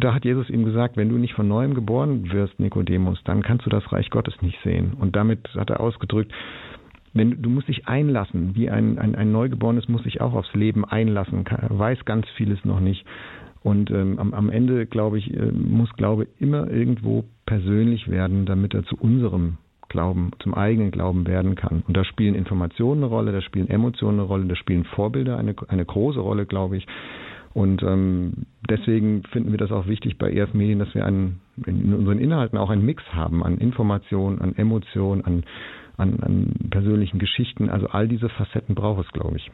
da hat Jesus ihm gesagt, wenn du nicht von neuem geboren wirst, Nikodemus, dann kannst du das Reich Gottes nicht sehen. Und damit hat er ausgedrückt, wenn du musst dich einlassen, wie ein, ein, ein Neugeborenes muss sich auch aufs Leben einlassen, weiß ganz vieles noch nicht. Und ähm, am, am Ende, glaube ich, äh, muss Glaube immer irgendwo persönlich werden, damit er zu unserem Glauben, zum eigenen Glauben werden kann. Und da spielen Informationen eine Rolle, da spielen Emotionen eine Rolle, da spielen Vorbilder eine, eine große Rolle, glaube ich. Und ähm, deswegen finden wir das auch wichtig bei EF Medien, dass wir einen, in unseren Inhalten auch einen Mix haben an Informationen, an Emotionen, an, an, an persönlichen Geschichten. Also all diese Facetten braucht es, glaube ich.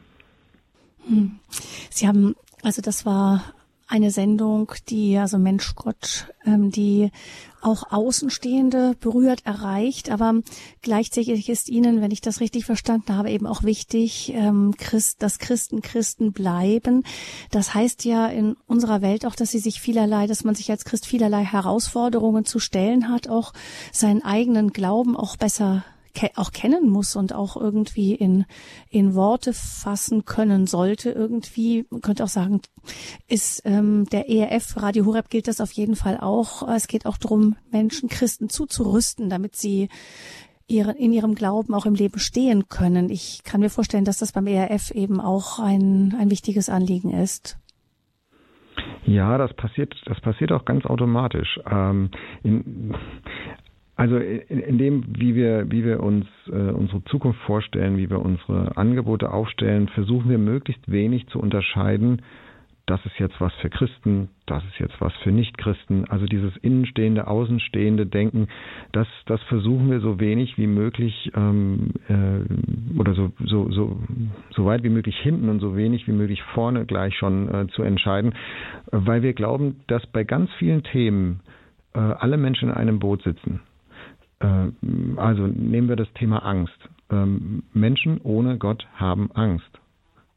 Hm. Sie haben, also das war eine Sendung, die, also Mensch Gott, ähm, die auch Außenstehende berührt, erreicht, aber gleichzeitig ist Ihnen, wenn ich das richtig verstanden habe, eben auch wichtig, ähm, Christ, dass Christen Christen bleiben. Das heißt ja in unserer Welt auch, dass sie sich vielerlei, dass man sich als Christ vielerlei Herausforderungen zu stellen hat, auch seinen eigenen Glauben auch besser auch kennen muss und auch irgendwie in, in Worte fassen können sollte. Irgendwie, man könnte auch sagen, ist ähm, der ERF, Radio Horeb gilt das auf jeden Fall auch. Es geht auch darum, Menschen, Christen zuzurüsten, damit sie ihren, in ihrem Glauben auch im Leben stehen können. Ich kann mir vorstellen, dass das beim ERF eben auch ein, ein wichtiges Anliegen ist. Ja, das passiert, das passiert auch ganz automatisch. Ähm, in, also in, in, dem, wie wir, wie wir uns äh, unsere Zukunft vorstellen, wie wir unsere Angebote aufstellen, versuchen wir möglichst wenig zu unterscheiden, das ist jetzt was für Christen, das ist jetzt was für Nichtchristen. Also dieses innenstehende, außenstehende Denken, das, das versuchen wir so wenig wie möglich ähm, äh, oder so, so, so, so weit wie möglich hinten und so wenig wie möglich vorne gleich schon äh, zu entscheiden, weil wir glauben, dass bei ganz vielen Themen äh, alle Menschen in einem Boot sitzen. Äh, also nehmen wir das Thema Angst. Ähm, Menschen ohne Gott haben Angst.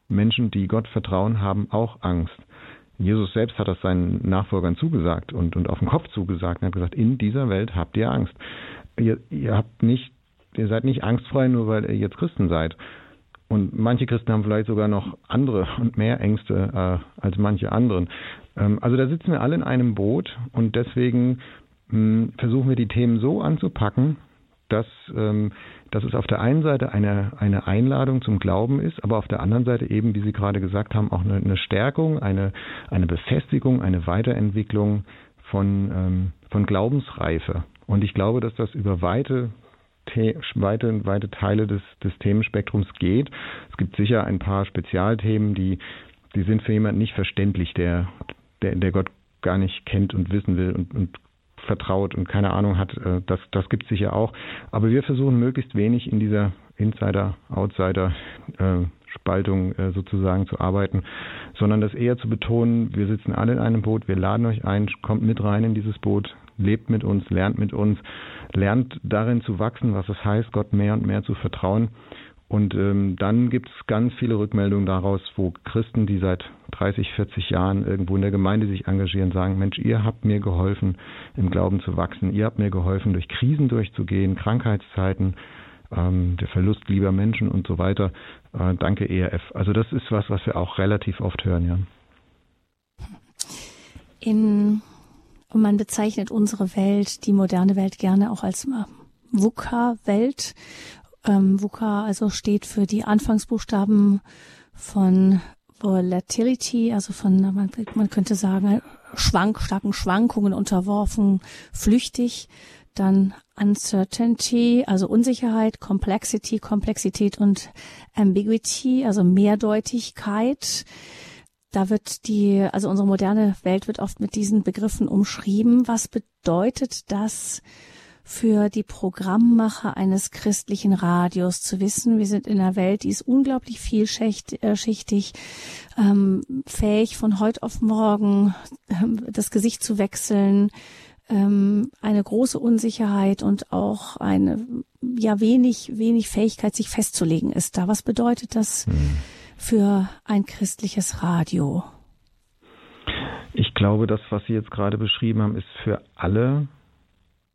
Menschen, die Gott vertrauen, haben auch Angst. Jesus selbst hat das seinen Nachfolgern zugesagt und, und auf den Kopf zugesagt und hat gesagt, in dieser Welt habt ihr Angst. Ihr, ihr habt nicht, ihr seid nicht angstfrei, nur weil ihr jetzt Christen seid. Und manche Christen haben vielleicht sogar noch andere und mehr Ängste äh, als manche anderen. Ähm, also da sitzen wir alle in einem Boot und deswegen versuchen wir die Themen so anzupacken, dass, ähm, dass es auf der einen Seite eine, eine Einladung zum Glauben ist, aber auf der anderen Seite eben, wie Sie gerade gesagt haben, auch eine, eine Stärkung, eine, eine Befestigung, eine Weiterentwicklung von, ähm, von Glaubensreife. Und ich glaube, dass das über weite weite, weite Teile des, des Themenspektrums geht. Es gibt sicher ein paar Spezialthemen, die, die sind für jemanden nicht verständlich, der, der, der Gott gar nicht kennt und wissen will und, und vertraut und keine Ahnung hat. Äh, das, das gibt es sicher auch. Aber wir versuchen möglichst wenig in dieser Insider-Outsider-Spaltung äh, sozusagen zu arbeiten, sondern das eher zu betonen, wir sitzen alle in einem Boot, wir laden euch ein, kommt mit rein in dieses Boot, lebt mit uns, lernt mit uns, lernt darin zu wachsen, was es heißt, Gott mehr und mehr zu vertrauen. Und ähm, dann gibt es ganz viele Rückmeldungen daraus, wo Christen, die seit 30, 40 Jahren irgendwo in der Gemeinde sich engagieren, sagen, Mensch, ihr habt mir geholfen, im Glauben zu wachsen, ihr habt mir geholfen, durch Krisen durchzugehen, Krankheitszeiten, ähm, der Verlust lieber Menschen und so weiter. Äh, danke ERF. Also das ist was, was wir auch relativ oft hören, ja. In und man bezeichnet unsere Welt, die moderne Welt, gerne auch als VUCA-Welt. Ähm, VUCA also steht für die Anfangsbuchstaben von Volatility, also von, man, man könnte sagen, schwank, starken Schwankungen unterworfen, flüchtig. Dann Uncertainty, also Unsicherheit, Complexity, Komplexität und Ambiguity, also Mehrdeutigkeit. Da wird die, also unsere moderne Welt wird oft mit diesen Begriffen umschrieben. Was bedeutet das für die Programmmacher eines christlichen Radios zu wissen, wir sind in einer Welt, die ist unglaublich vielschichtig, ähm, fähig von heute auf morgen ähm, das Gesicht zu wechseln, ähm, eine große Unsicherheit und auch eine ja wenig wenig Fähigkeit, sich festzulegen ist da. Was bedeutet das? Mhm für ein christliches Radio? Ich glaube, das, was Sie jetzt gerade beschrieben haben, ist für alle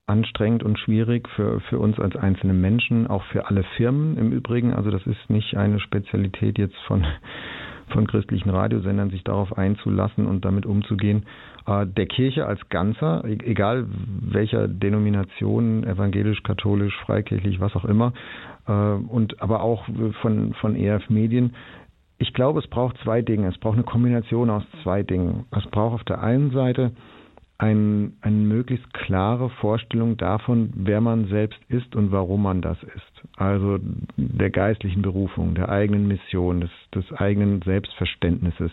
anstrengend und schwierig, für, für uns als einzelne Menschen, auch für alle Firmen im Übrigen. Also das ist nicht eine Spezialität jetzt von, von christlichen Radiosendern, sich darauf einzulassen und damit umzugehen. Äh, der Kirche als Ganzer, e-, egal welcher Denomination, evangelisch, katholisch, freikirchlich, was auch immer, äh, und aber auch von, von ERF Medien, ich glaube, es braucht zwei Dinge. Es braucht eine Kombination aus zwei Dingen. Es braucht auf der einen Seite ein, eine möglichst klare Vorstellung davon, wer man selbst ist und warum man das ist. Also der geistlichen Berufung, der eigenen Mission, des, des eigenen Selbstverständnisses.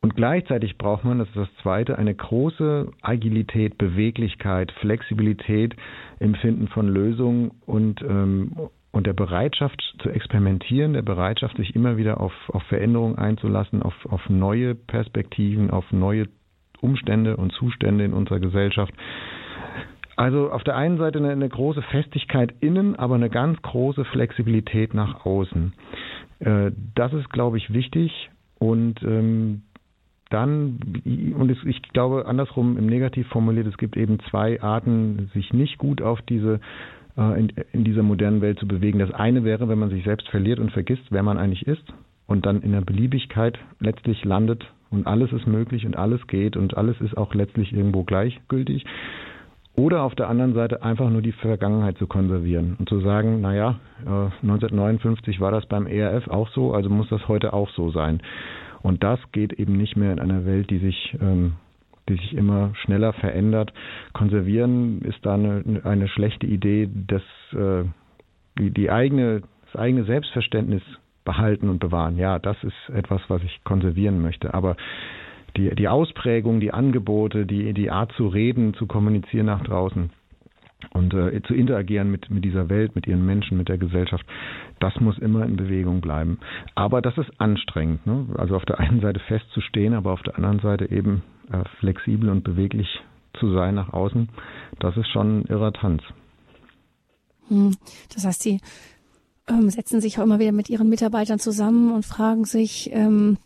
Und gleichzeitig braucht man, das ist das Zweite, eine große Agilität, Beweglichkeit, Flexibilität im Finden von Lösungen und, ähm, und der Bereitschaft zu experimentieren, der Bereitschaft, sich immer wieder auf, auf Veränderungen einzulassen, auf, auf neue Perspektiven, auf neue Umstände und Zustände in unserer Gesellschaft. Also auf der einen Seite eine, eine große Festigkeit innen, aber eine ganz große Flexibilität nach außen. Äh, das ist, glaube ich, wichtig und ähm, dann, und ich glaube andersrum im Negativ formuliert, es gibt eben zwei Arten, sich nicht gut auf diese äh, in, in dieser modernen Welt zu bewegen. Das eine wäre, wenn man sich selbst verliert und vergisst, wer man eigentlich ist und dann in der Beliebigkeit letztlich landet und alles ist möglich und alles geht und alles ist auch letztlich irgendwo gleichgültig. Oder auf der anderen Seite einfach nur die Vergangenheit zu konservieren und zu sagen, naja, 1959 äh, war das beim ERF auch so, also muss das heute auch so sein. Und das geht eben nicht mehr in einer Welt, die sich ähm, die sich immer schneller verändert. Konservieren ist da eine, eine schlechte Idee, dass äh, die, die eigene, das eigene Selbstverständnis behalten und bewahren. Ja, das ist etwas, was ich konservieren möchte. Aber die, die Ausprägung, die Angebote, die, die Art zu reden, zu kommunizieren nach draußen und äh, zu interagieren mit, mit dieser Welt, mit ihren Menschen, mit der Gesellschaft, das muss immer in Bewegung bleiben. Aber das ist anstrengend. Ne? Also auf der einen Seite festzustehen, aber auf der anderen Seite eben äh, flexibel und beweglich zu sein nach außen, das ist schon ein irrer Tanz. Hm. Das heißt, Sie ähm, setzen sich auch immer wieder mit Ihren Mitarbeitern zusammen und fragen sich, ähm,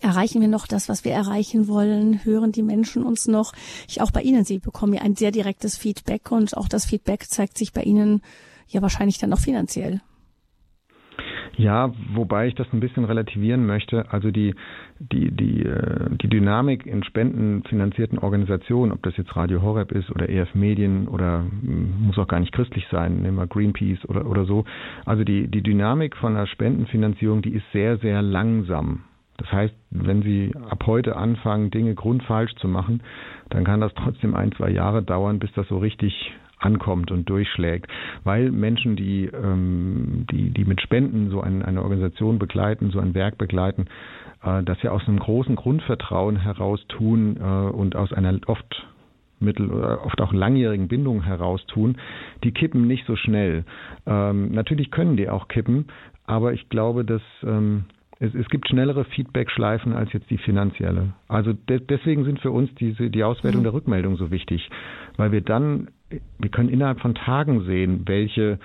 erreichen wir noch das, was wir erreichen wollen? Hören die Menschen uns noch? Ich auch bei Ihnen, Sie bekommen ja ein sehr direktes Feedback und auch das Feedback zeigt sich bei Ihnen ja wahrscheinlich dann auch finanziell. Ja, wobei ich das ein bisschen relativieren möchte. Also die, die, die, äh, die Dynamik in spendenfinanzierten Organisationen, ob das jetzt Radio Horeb ist oder EF Medien oder hm, muss auch gar nicht christlich sein, nehmen wir Greenpeace oder, oder so. Also die, die Dynamik von der Spendenfinanzierung, die ist sehr, sehr langsam. Das heißt, wenn Sie ab heute anfangen, Dinge grundfalsch zu machen, dann kann das trotzdem ein, zwei Jahre dauern, bis das so richtig ankommt und durchschlägt, weil Menschen, die, ähm, die, die mit Spenden so ein, eine Organisation begleiten, so ein Werk begleiten, äh, das ja aus einem großen Grundvertrauen heraus tun äh, und aus einer oft mittel oder oft auch langjährigen Bindung heraus tun, die kippen nicht so schnell. Ähm, natürlich können die auch kippen, aber ich glaube, dass ähm, es, es gibt schnellere Feedback-Schleifen als jetzt die finanzielle. Also de deswegen sind für uns diese, die Auswertung mhm. der Rückmeldung so wichtig, weil wir dann, wir können innerhalb von Tagen sehen, welche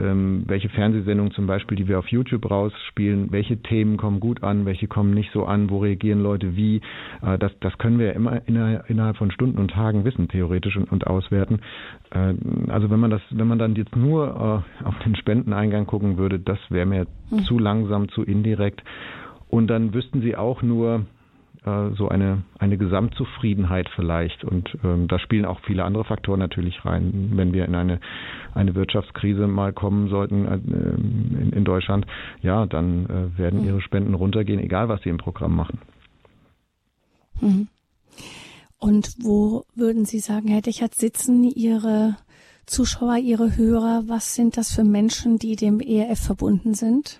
ähm, welche Fernsehsendungen zum Beispiel, die wir auf YouTube rausspielen, welche Themen kommen gut an, welche kommen nicht so an, wo reagieren Leute wie. Äh, das, das können wir immer innerhalb von Stunden und Tagen wissen, theoretisch und, und auswerten. Äh, also wenn man das, wenn man dann jetzt nur äh, auf den Spendeneingang gucken würde, das wäre mir hm. zu langsam, zu indirekt. Und dann wüssten sie auch nur, äh, so eine, eine Gesamtzufriedenheit vielleicht. Und ähm, da spielen auch viele andere Faktoren natürlich rein. Wenn wir in eine, eine Wirtschaftskrise mal kommen sollten äh, in, in Deutschland, ja, dann äh, werden ihre Spenden runtergehen, egal was sie im Programm machen. Mhm. Und wo würden Sie sagen, Herr Dechert, sitzen Ihre Zuschauer, Ihre Hörer? Was sind das für Menschen, die dem ERF verbunden sind?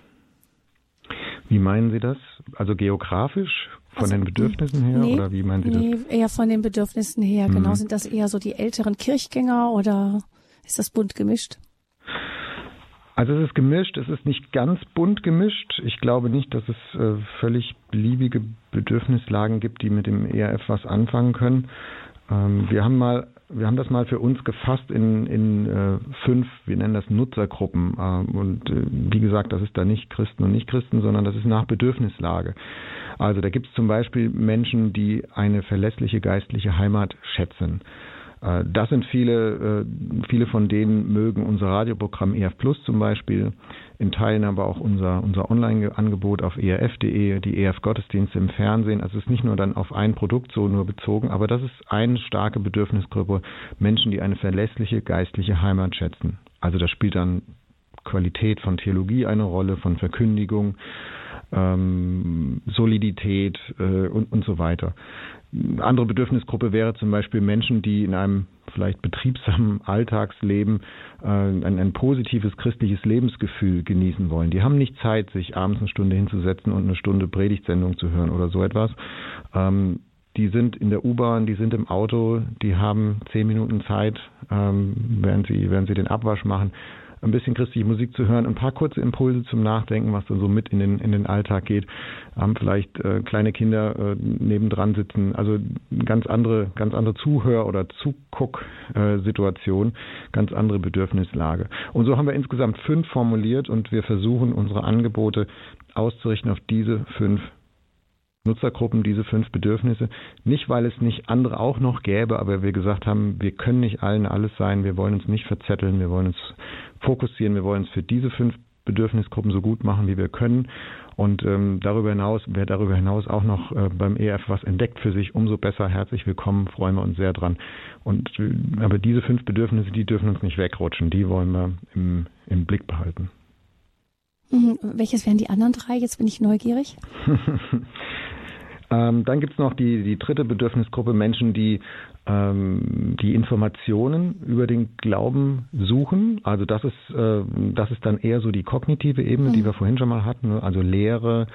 Wie meinen Sie das? Also geografisch von also, den Bedürfnissen her nee, oder wie meinen Sie nee, das? Nee, eher von den Bedürfnissen her. Genau, mhm. Genau, sind das eher so die älteren Kirchgänger oder ist das bunt gemischt? Also es ist gemischt, es ist nicht ganz bunt gemischt. Ich glaube nicht, dass es äh, völlig beliebige Bedürfnislagen gibt, die mit dem ERF was anfangen können. Ähm, wir haben mal wir haben das mal für uns gefasst in, in äh, fünf, wir nennen das Nutzergruppen. Äh, und äh, wie gesagt, das ist da nicht Christen und Nicht-Christen, sondern das ist nach Bedürfnislage. Also da gibt es zum Beispiel Menschen, die eine verlässliche geistliche Heimat schätzen. Äh, das sind viele, äh, viele von denen mögen unser Radioprogramm EF Plus zum Beispiel, in Teilen aber auch unser, unser Online-Angebot auf erf.de, die EF-Gottesdienste im Fernsehen. Also es ist nicht nur dann auf ein Produkt so nur bezogen, aber das ist eine starke Bedürfnisgruppe Menschen, die eine verlässliche geistliche Heimat schätzen. Also da spielt dann Qualität von Theologie eine Rolle, von Verkündigung, ähm, Solidität äh, und, und so weiter. Eine andere Bedürfnisgruppe wäre zum Beispiel Menschen, die in einem vielleicht betriebsamen <laughs> Alltagsleben äh, ein, ein, positives christliches Lebensgefühl genießen wollen. Die haben nicht Zeit, sich abends eine Stunde hinzusetzen und eine Stunde Predigtsendung zu hören oder so etwas. Ähm, die sind in der U-Bahn, die sind im Auto, die haben zehn Minuten Zeit, ähm, während sie, während sie den Abwasch machen, ein bisschen christliche Musik zu hören, ein paar kurze Impulse zum Nachdenken, was dann so mit in den, in den Alltag geht, haben vielleicht äh, kleine Kinder äh, nebendran sitzen, also ganz andere, ganz andere Zuhör- oder Zuguck-Situation, ganz andere Bedürfnislage. Und so haben wir insgesamt fünf formuliert und wir versuchen unsere Angebote auszurichten auf diese fünf Nutzergruppen diese fünf Bedürfnisse. Nicht, weil es nicht andere auch noch gäbe, aber wir gesagt haben, wir können nicht allen alles sein, wir wollen uns nicht verzetteln, wir wollen uns fokussieren, wir wollen es für diese fünf Bedürfnisgruppen so gut machen, wie wir können. Und ähm, darüber hinaus, wer darüber hinaus auch noch äh, beim EF was entdeckt für sich, umso besser. Herzlich willkommen, freuen wir uns sehr dran. Und äh, aber diese fünf Bedürfnisse, die dürfen uns nicht wegrutschen, die wollen wir im, im Blick behalten. Mhm. Welches wären die anderen drei? Jetzt bin ich neugierig. <laughs> ähm, dann gibt es noch die, die dritte Bedürfnisgruppe Menschen, die die Informationen über den Glauben suchen. Also das ist, äh, das ist dann eher so die kognitive Ebene, mhm. die wir vorhin schon mal hatten. Ne? Also Lehre,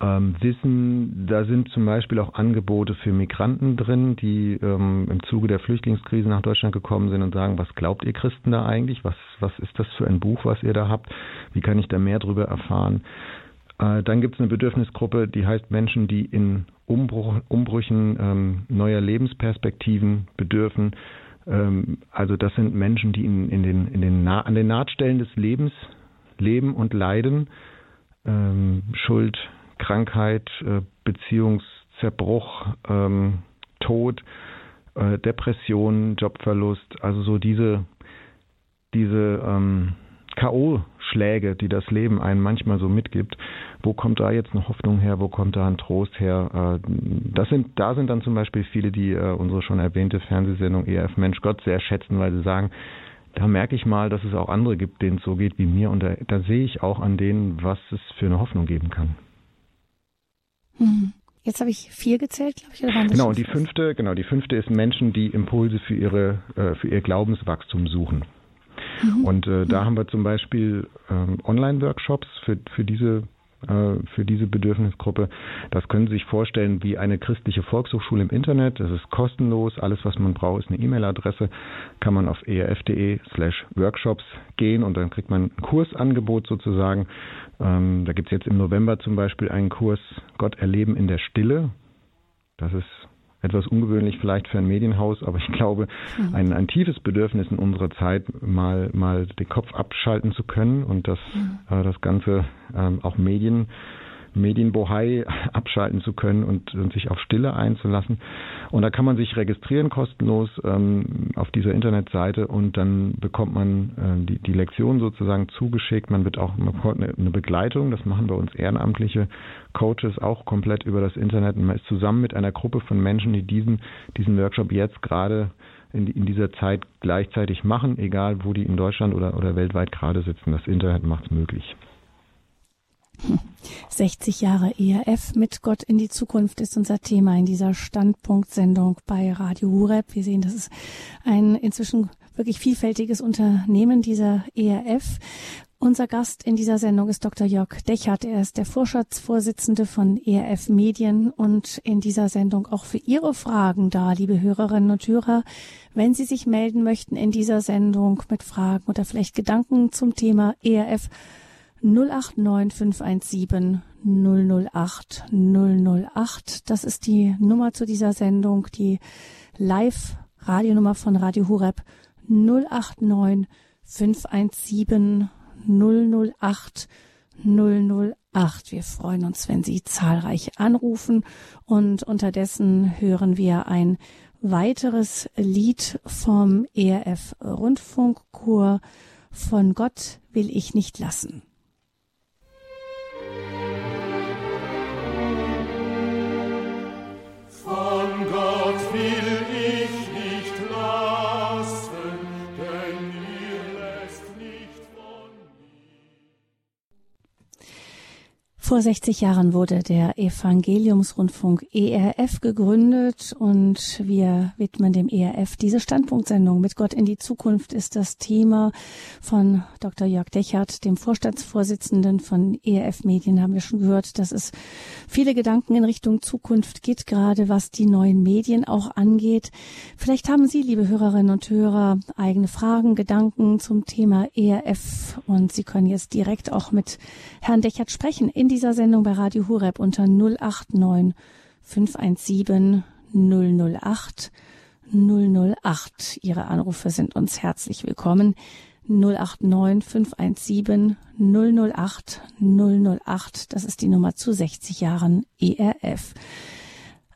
ähm, wissen, da sind zum Beispiel auch Angebote für Migranten drin, die ähm, im Zuge der Flüchtlingskrise nach Deutschland gekommen sind und sagen, was glaubt ihr Christen da eigentlich? Was, was ist das für ein Buch, was ihr da habt? Wie kann ich da mehr drüber erfahren? Äh, dann gibt es eine Bedürfnisgruppe, die heißt Menschen, die in Umbruch, Umbrüchen ähm, neuer Lebensperspektiven bedürfen. Ähm, also das sind Menschen, die in, in den, in den an den Nahtstellen des Lebens leben und leiden. Ähm, Schuld, Krankheit, äh, Beziehungszerbruch, ähm, Tod, äh, Depression, Jobverlust, also so diese, diese ähm, K.O. Schicksalsschläge, die das Leben einem manchmal so mitgibt, wo kommt da jetzt eine Hoffnung her, wo kommt da ein Trost her? Äh, das sind, da sind dann zum Beispiel viele, die äh, unsere schon erwähnte Fernsehsendung ERF Mensch Gott sehr schätzen, weil sie sagen, da merke ich mal, dass es auch andere gibt, denen es so geht wie mir und da, da sehe ich auch an denen, was es für eine Hoffnung geben kann. Hm. Jetzt habe ich vier gezählt, glaube ich. Oder waren das genau, und die fünfte, genau, die fünfte ist Menschen, die Impulse für ihre, äh, für ihr Glaubenswachstum suchen. Mhm. Und äh, da haben wir zum Beispiel ähm, Online-Workshops für, für diese äh, für diese Bedürfnisgruppe. Das können Sie sich vorstellen wie eine christliche Volkshochschule im Internet. Das ist kostenlos. Alles, was man braucht, ist eine E-Mail-Adresse. Kann man auf erf.de slash workshops gehen und dann kriegt man ein Kursangebot sozusagen. Ähm, da gibt es jetzt im November zum Beispiel einen Kurs Gott erleben in der Stille. Das ist etwas ungewöhnlich vielleicht für ein Medienhaus, aber ich glaube, mhm. ein, ein tiefes Bedürfnis in unserer Zeit, mal, mal den Kopf abschalten zu können und das, mhm. äh, das Ganze ähm, auch Medien Medienbohai abschalten zu können und, und, sich auf Stille einzulassen. Und da kann man sich registrieren kostenlos ähm, auf dieser Internetseite und dann bekommt man äh, die, die Lektion sozusagen zugeschickt. Man wird auch man bekommt eine, eine Begleitung, das machen bei uns ehrenamtliche Coaches auch komplett über das Internet. Und man ist zusammen mit einer Gruppe von Menschen, die diesen, diesen Workshop jetzt gerade in, in, dieser Zeit gleichzeitig machen, egal wo die in Deutschland oder, oder weltweit gerade sitzen. Das Internet macht es möglich. 60 Jahre ERF mit Gott in die Zukunft ist unser Thema in dieser Standpunktsendung bei Radio Hureb. Wir sehen, das ist ein inzwischen wirklich vielfältiges Unternehmen, dieser ERF. Unser Gast in dieser Sendung ist Dr. Jörg Dechert. Er ist der Vorstandsvorsitzende von ERF Medien und in dieser Sendung auch für Ihre Fragen da, liebe Hörerinnen und Hörer. Wenn Sie sich melden möchten in dieser Sendung mit Fragen oder vielleicht Gedanken zum Thema ERF, 089 517 008 008. Das ist die Nummer zu dieser Sendung, die Live-Radionummer von Radio Hureb 089 517 008 008. Wir freuen uns, wenn Sie zahlreich anrufen und unterdessen hören wir ein weiteres Lied vom ERF Rundfunkchor von Gott will ich nicht lassen. Vor 60 Jahren wurde der Evangeliumsrundfunk ERF gegründet und wir widmen dem ERF diese Standpunktsendung mit Gott in die Zukunft ist das Thema von Dr. Jörg Dechert, dem Vorstandsvorsitzenden von ERF Medien, haben wir schon gehört, dass es viele Gedanken in Richtung Zukunft geht, gerade was die neuen Medien auch angeht. Vielleicht haben Sie, liebe Hörerinnen und Hörer, eigene Fragen, Gedanken zum Thema ERF und Sie können jetzt direkt auch mit Herrn Dechert sprechen in dieser Sendung bei Radio Hureb unter 089 517 008 008. Ihre Anrufe sind uns herzlich willkommen. 089 517 008 008. Das ist die Nummer zu 60 Jahren ERF.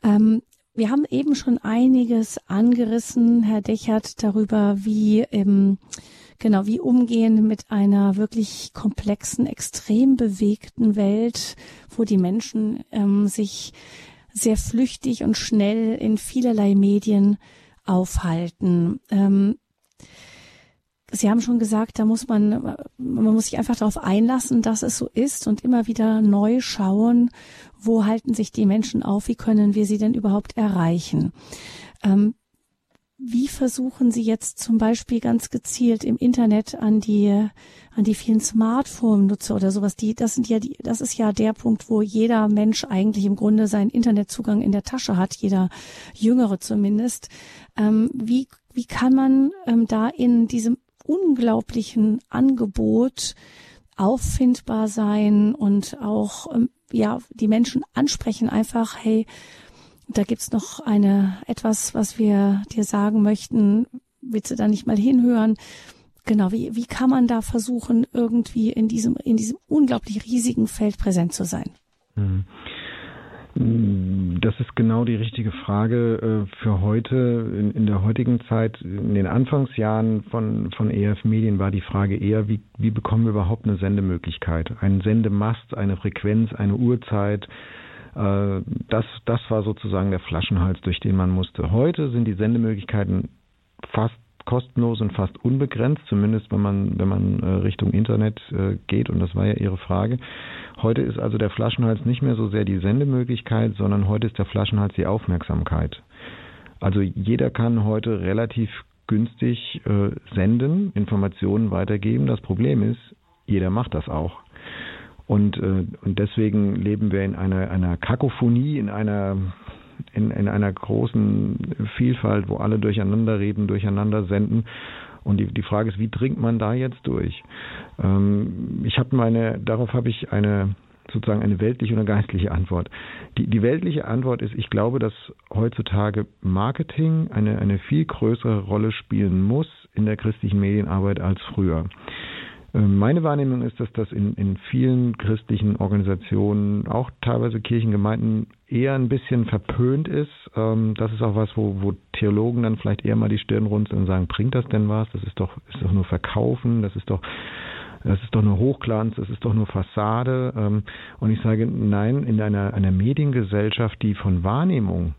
Ähm, wir haben eben schon einiges angerissen, Herr Dechert, darüber, wie ähm, Genau, wie umgehen mit einer wirklich komplexen, extrem bewegten Welt, wo die Menschen ähm, sich sehr flüchtig und schnell in vielerlei Medien aufhalten. Ähm, Sie haben schon gesagt, da muss man, man muss sich einfach darauf einlassen, dass es so ist und immer wieder neu schauen, wo halten sich die Menschen auf, wie können wir sie denn überhaupt erreichen. Ähm, wie versuchen Sie jetzt zum Beispiel ganz gezielt im Internet an die an die vielen Smartphone-Nutzer oder sowas? Die, das sind ja die, das ist ja der Punkt, wo jeder Mensch eigentlich im Grunde seinen Internetzugang in der Tasche hat, jeder Jüngere zumindest. Ähm, wie wie kann man ähm, da in diesem unglaublichen Angebot auffindbar sein und auch ähm, ja die Menschen ansprechen einfach hey da gibt's noch eine etwas, was wir dir sagen möchten. Willst du da nicht mal hinhören? Genau, wie, wie kann man da versuchen, irgendwie in diesem, in diesem unglaublich riesigen Feld präsent zu sein? Mhm. Das ist genau die richtige Frage äh, für heute. In, in, der heutigen Zeit, in den Anfangsjahren von, von EF Medien war die Frage eher, wie, wie bekommen wir überhaupt eine Sendemöglichkeit? Ein Sendemast, eine Frequenz, eine Uhrzeit. Äh, das, das war sozusagen der Flaschenhals, durch den man musste. Heute sind die Sendemöglichkeiten fast kostenlos und fast unbegrenzt, zumindest wenn man, wenn man äh, Richtung Internet äh, geht. Und das war ja Ihre Frage. Heute ist also der Flaschenhals nicht mehr so sehr die Sendemöglichkeit, sondern heute ist der Flaschenhals die Aufmerksamkeit. Also jeder kann heute relativ günstig senden, Informationen weitergeben. Das Problem ist, jeder macht das auch. Und, äh, und deswegen leben wir in einer, einer Kakophonie, in einer in, in einer großen Vielfalt, wo alle durcheinander reden, durcheinander senden. Und die, die Frage ist, wie dringt man da jetzt durch? Ähm, ich habe meine, darauf habe ich eine sozusagen eine weltliche und eine geistliche Antwort. Die, die weltliche Antwort ist, ich glaube, dass heutzutage Marketing eine, eine viel größere Rolle spielen muss in der christlichen Medienarbeit als früher. Ähm, meine Wahrnehmung ist, dass das in, in vielen christlichen Organisationen, auch teilweise Kirchengemeinden, eher ein bisschen verpönt ist. Ähm, das ist auch was, wo, wo Theologen dann vielleicht eher mal die Stirn runzeln und sagen, bringt das denn was? Das ist doch, ist doch nur Verkaufen, das ist doch das ist doch nur Hochglanz, das ist doch nur Fassade. Ähm, und ich sage, nein, in einer, einer Mediengesellschaft, die von Wahrnehmung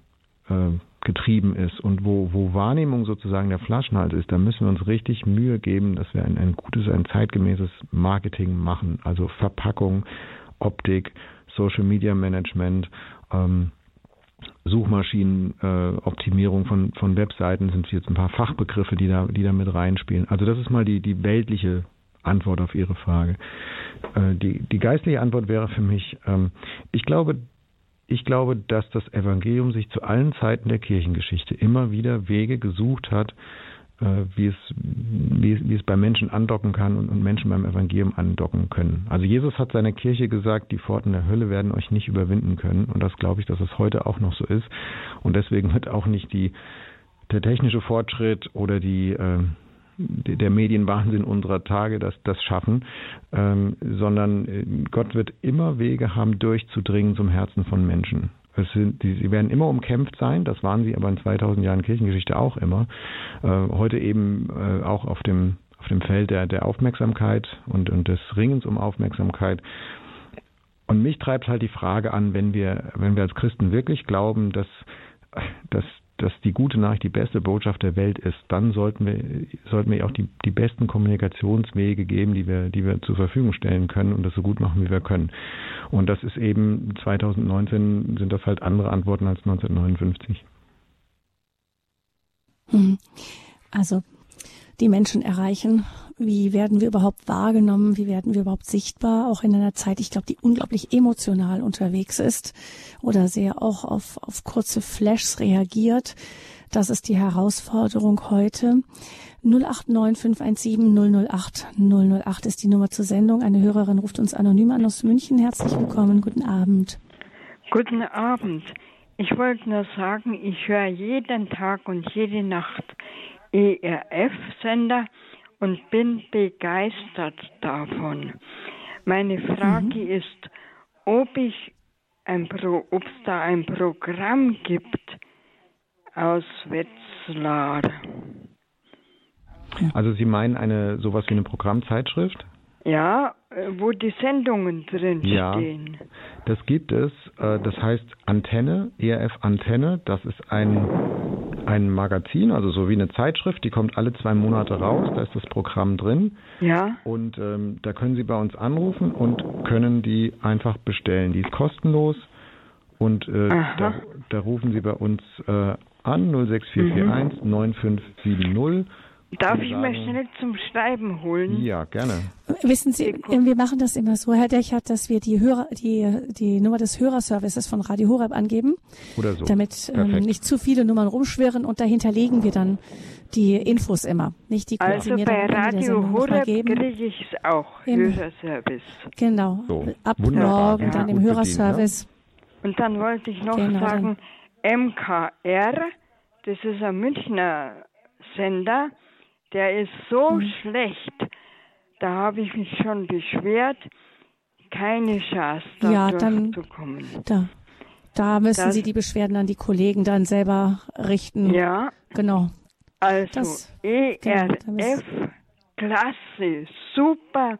getrieben ist und wo, wo Wahrnehmung sozusagen der Flaschenhals ist, da müssen wir uns richtig Mühe geben, dass wir ein, ein gutes, ein zeitgemäßes Marketing machen. Also Verpackung, Optik, Social Media Management, ähm, Suchmaschinenoptimierung äh, von, von Webseiten sind jetzt ein paar Fachbegriffe, die da, die da mit reinspielen. Also das ist mal die, die weltliche Antwort auf Ihre Frage. Äh, die, die geistliche Antwort wäre für mich, ähm, ich glaube, ich glaube, dass das Evangelium sich zu allen Zeiten der Kirchengeschichte immer wieder Wege gesucht hat, äh, wie es, wie, es, wie es bei Menschen andocken kann und, und Menschen beim Evangelium andocken können. Also Jesus hat seiner Kirche gesagt, die Pforten der Hölle werden euch nicht überwinden können. Und das glaube ich, dass es heute auch noch so ist. Und deswegen wird auch nicht die, der technische Fortschritt oder die, äh, der Medienwahnsinn unserer Tage das, das schaffen, ähm, sondern äh, Gott wird immer Wege haben, durchzudringen zum Herzen von Menschen. Sind, die, sie werden immer umkämpft sein, das waren sie aber in 2000 Jahren Kirchengeschichte auch immer. Äh, heute eben äh, auch auf dem, auf dem Feld der, der Aufmerksamkeit und, und des Ringens um Aufmerksamkeit. Und mich treibt halt die Frage an, wenn wir, wenn wir als Christen wirklich glauben, dass, dass dass die gute Nachricht die beste Botschaft der Welt ist, dann sollten wir, sollten wir auch die, die besten Kommunikationswege geben, die wir, die wir zur Verfügung stellen können und das so gut machen, wie wir können. Und das ist eben 2019 sind das halt andere Antworten als 1959. Hm. Also die Menschen erreichen? Wie werden wir überhaupt wahrgenommen? Wie werden wir überhaupt sichtbar? Auch in einer Zeit, ich glaube, die unglaublich emotional unterwegs ist oder sehr auch auf, auf kurze Flashs reagiert. Das ist die Herausforderung heute. 089 517 008 008 ist die Nummer zur Sendung. Eine Hörerin ruft uns anonym an aus München. Herzlich willkommen. Guten Abend. Guten Abend. Ich wollte nur sagen, ich höre jeden Tag und jede Nacht ERF-Sender und bin begeistert davon. Meine Frage mhm. ist, ob ich ein Pro, ob es da ein Programm gibt aus Wetzlar. Also Sie meinen eine sowas wie eine Programmzeitschrift? Ja, äh, wo die Sendungen drin ja, stehen. Das gibt es. Äh, das heißt Antenne, ERF Antenne. Das ist ein, ein Magazin, also so wie eine Zeitschrift. Die kommt alle zwei Monate raus. Da ist das Programm drin. Ja. Und ähm, da können Sie bei uns anrufen und können die einfach bestellen. Die ist kostenlos. Und äh, da, da, rufen Sie bei uns äh, an 06441 mhm. 9570 Darf ich mal schnell zum Schreiben holen? Ja, gerne. Wissen Sie, wir machen das immer so, Herr Dechert, dass wir die Hörer, die, die Nummer des Hörerservices von Radio Horeb angeben. Oder so. Damit ähm, nicht zu viele Nummern rumschwirren und dahinter legen wir dann die Infos immer. Nicht die Also bei Radio Horeb kriege ich es auch, Im, Hörerservice. Genau. So, Ab morgen ja. dann im Hörerservice. Ne? Und dann wollte ich noch genau, sagen, MKR, das ist ein Münchner Sender, der ist so hm. schlecht. Da habe ich mich schon beschwert. Keine Chance, da ja, durchzukommen. Da. da müssen Sie die Beschwerden an die Kollegen dann selber richten. Ja. Genau. Also das, ERF, genau, klasse, super.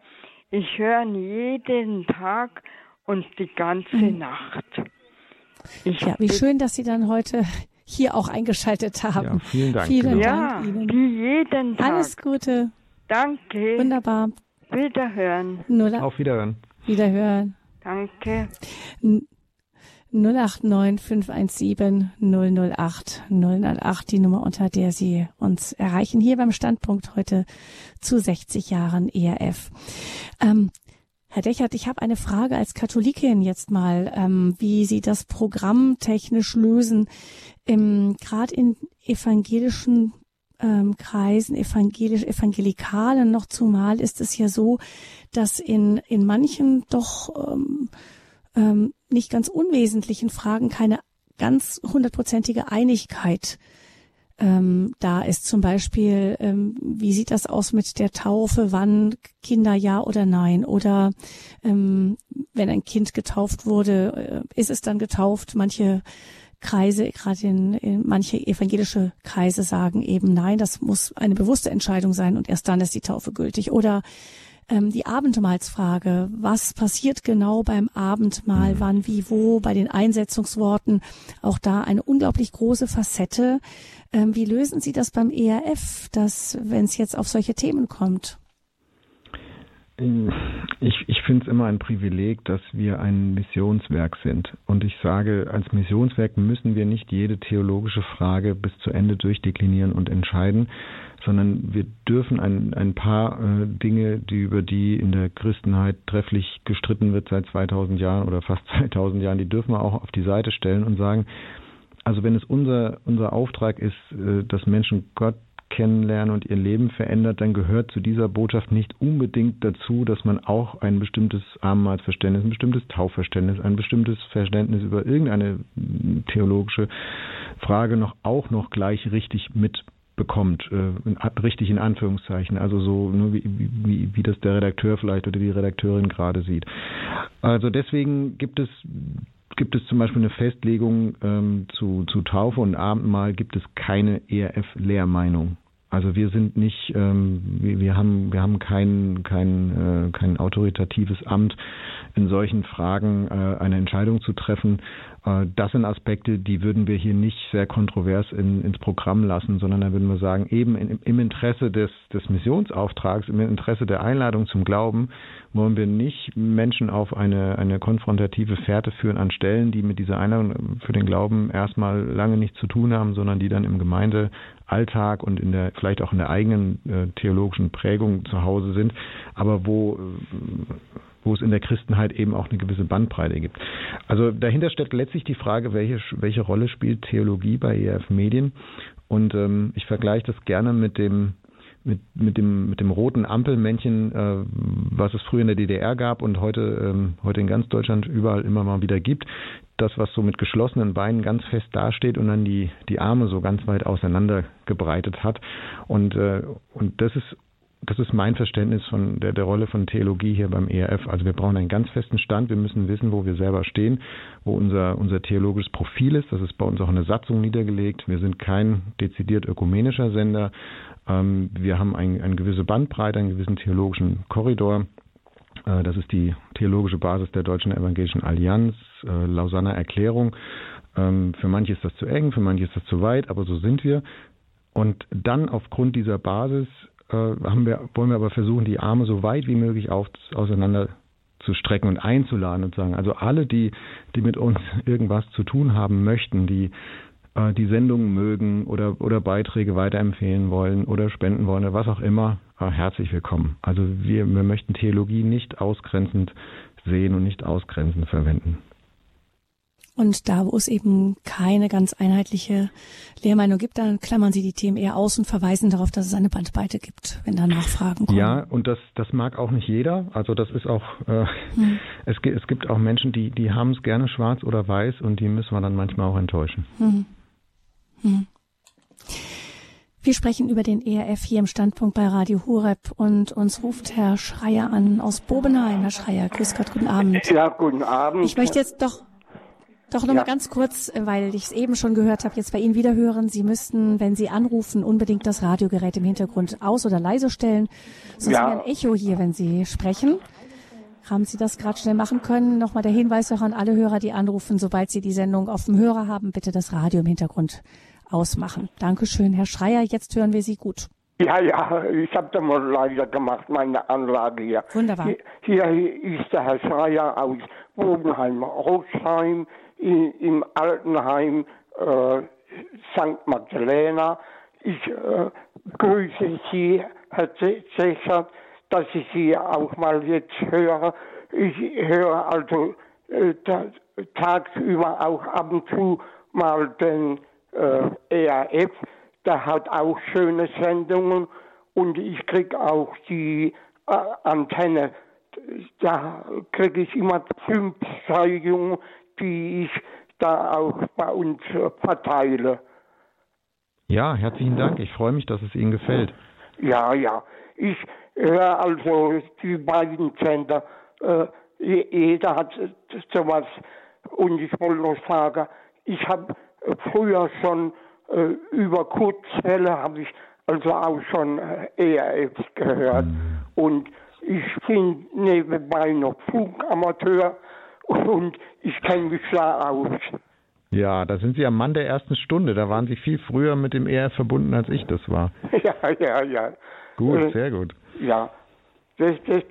Ich höre jeden Tag und die ganze mhm. Nacht. Ich ja, wie schön, dass Sie dann heute hier auch eingeschaltet haben. Ja, vielen Dank. Vielen genau. Dank ja, Ihnen. Wie jeden Tag. Alles Gute. Danke. Wunderbar. Wiederhören. Null Auf Wiederhören. Wiederhören. Danke. 089 517 008 008, die Nummer, unter der Sie uns erreichen, hier beim Standpunkt heute zu 60 Jahren ERF. Ähm, Herr Dechert, ich habe eine Frage als Katholikin jetzt mal, ähm, wie Sie das Programm technisch lösen. Gerade in evangelischen ähm, Kreisen, evangelisch, evangelikalen noch zumal, ist es ja so, dass in, in manchen doch ähm, ähm, nicht ganz unwesentlichen Fragen keine ganz hundertprozentige Einigkeit ähm, da ist. Zum Beispiel, ähm, wie sieht das aus mit der Taufe? Wann Kinder ja oder nein? Oder ähm, wenn ein Kind getauft wurde, äh, ist es dann getauft? Manche Kreise, gerade in, in manche evangelische Kreise sagen eben nein, das muss eine bewusste Entscheidung sein und erst dann ist die Taufe gültig. Oder ähm, die Abendmahlsfrage. Was passiert genau beim Abendmahl? Mhm. Wann, wie, wo? Bei den Einsetzungsworten. Auch da eine unglaublich große Facette. Ähm, wie lösen Sie das beim ERF, dass, wenn es jetzt auf solche Themen kommt? Ich, ich finde es immer ein Privileg, dass wir ein Missionswerk sind. Und ich sage, als Missionswerk müssen wir nicht jede theologische Frage bis zu Ende durchdeklinieren und entscheiden, sondern wir dürfen ein, ein paar äh, Dinge, die über die in der Christenheit trefflich gestritten wird seit 2000 Jahren oder fast <laughs> 2000 Jahren, die dürfen wir auch auf die Seite stellen und sagen, also wenn es unser, unser Auftrag ist, äh, dass Menschen Gott kennenlernen und ihr Leben verändert, dann gehört zu dieser Botschaft nicht unbedingt dazu, dass man auch ein bestimmtes Abendmahlsverständnis, ein bestimmtes Taufverständnis, ein bestimmtes Verständnis über irgendeine theologische Frage noch auch noch gleich richtig mit bekommt, äh, richtig in Anführungszeichen, also so nur wie, wie, wie das der Redakteur vielleicht oder die Redakteurin gerade sieht. Also deswegen gibt es gibt es zum Beispiel eine Festlegung ähm, zu, zu Taufe und Abendmahl, gibt es keine ERF-Lehrmeinung. Also wir sind nicht, ähm, wir, wir, haben, wir haben kein, kein, äh, kein autoritatives Amt, in solchen Fragen äh, eine Entscheidung zu treffen. Äh, das sind Aspekte, die würden wir hier nicht sehr kontrovers in, ins Programm lassen, sondern da würden wir sagen, eben in, im Interesse des, des Missionsauftrags, im Interesse der Einladung zum Glauben, wollen wir nicht Menschen auf eine, eine konfrontative Fährte führen an Stellen, die mit dieser Einladung für den Glauben erstmal lange nichts zu tun haben, sondern die dann im Gemeinde Alltag und in der vielleicht auch in der eigenen äh, theologischen Prägung zu Hause sind, aber wo äh, wo es in der Christenheit eben auch eine gewisse Bandbreite gibt. Also dahinter steckt letztlich die Frage, welche welche Rolle spielt Theologie bei ERF Medien? Und ähm, ich vergleiche das gerne mit dem mit, mit dem mit dem roten Ampelmännchen, äh, was es früher in der DDR gab und heute ähm, heute in ganz Deutschland überall immer mal wieder gibt. Das, was so mit geschlossenen Beinen ganz fest dasteht und dann die die Arme so ganz weit auseinander gebreitet hat. Und äh, und das ist das ist mein Verständnis von der, der Rolle von Theologie hier beim ERF. Also wir brauchen einen ganz festen Stand. Wir müssen wissen, wo wir selber stehen, wo unser, unser theologisches Profil ist. Das ist bei uns auch in der Satzung niedergelegt. Wir sind kein dezidiert ökumenischer Sender. Ähm, wir haben ein, eine gewisse Bandbreite, einen gewissen theologischen Korridor. Äh, das ist die theologische Basis der Deutschen Evangelischen Allianz, äh, Lausanner Erklärung. Ähm, für manche ist das zu eng, für manche ist das zu weit, aber so sind wir. Und dann aufgrund dieser Basis wir, wollen wir aber versuchen, die Arme so weit wie möglich auf, auseinander zu strecken und einzuladen und sagen, also alle, die, die mit uns irgendwas zu tun haben möchten, die äh, die Sendung mögen oder, oder Beiträge weiterempfehlen wollen oder spenden wollen oder was auch immer, äh, herzlich willkommen. Also wir, wir möchten Theologie nicht ausgrenzend sehen und nicht ausgrenzend verwenden. Und da, wo es eben keine ganz einheitliche Lehrmeinung gibt, dann klammern Sie die Themen eher aus und verweisen darauf, dass es eine Bandbreite gibt, wenn da Nachfragen kommen. Ja, und das, das mag auch nicht jeder. Also das ist auch, äh, hm. es, es gibt auch Menschen, die, die haben es gerne schwarz oder weiß und die müssen wir dann manchmal auch enttäuschen. Hm. Hm. Wir sprechen über den ERF hier im Standpunkt bei Radio Hureb und uns ruft Herr Schreier an aus Bobenheim. Herr Schreier, grüß Gott, guten Abend. Ja, guten Abend. Ich möchte jetzt doch Doch noch ja. ganz kurz, weil ich es eben schon gehört habe, jetzt bei Ihnen wieder hören. Sie müssten, wenn Sie anrufen, unbedingt das Radiogerät im Hintergrund aus- oder leise stellen. Sonst ja. ein Echo hier, wenn Sie sprechen. Haben Sie das gerade schnell machen können? Nochmal der Hinweis auch an alle Hörer, die anrufen, sobald Sie die Sendung auf dem Hörer haben, bitte das Radio im Hintergrund ausmachen. Dankeschön, Herr Schreier. Jetzt hören wir Sie gut. Ja, ja, ich habe da mal leider gemacht, meine Anlage hier. Wunderbar. Hier, hier ist der Herr Schreier aus Bogenheim, Rotsheim, im Altenheim äh, St. Magdalena. Ich äh, grüße Sie, Herr Zechert, dass ich Sie auch mal jetzt höre. Ich höre also äh, tagsüber auch ab und zu mal den äh, ERF. Der hat auch schöne Sendungen und ich kriege auch die äh, Antenne. Da kriege ich immer fünf Zeugungen, die ich da auch bei uns verteile. Ja, herzlichen Dank. Ich freue mich, dass es Ihnen gefällt. Ja, ja. Ich höre also die beiden Sender. Äh, jeder hat sowas. Und ich wollte noch sagen, ich habe früher schon äh, über Kurzwelle habe ich also auch schon äh, ERF gehört. Und ich bin nebenbei noch Flugamateur und ich kenne mich da aus. Ja, da sind Sie am Mann der ersten Stunde. Da waren Sie viel früher mit dem ERF verbunden, als ich das war. <laughs> Ja, ja, ja. Gut, äh, sehr gut. Ja, das, das,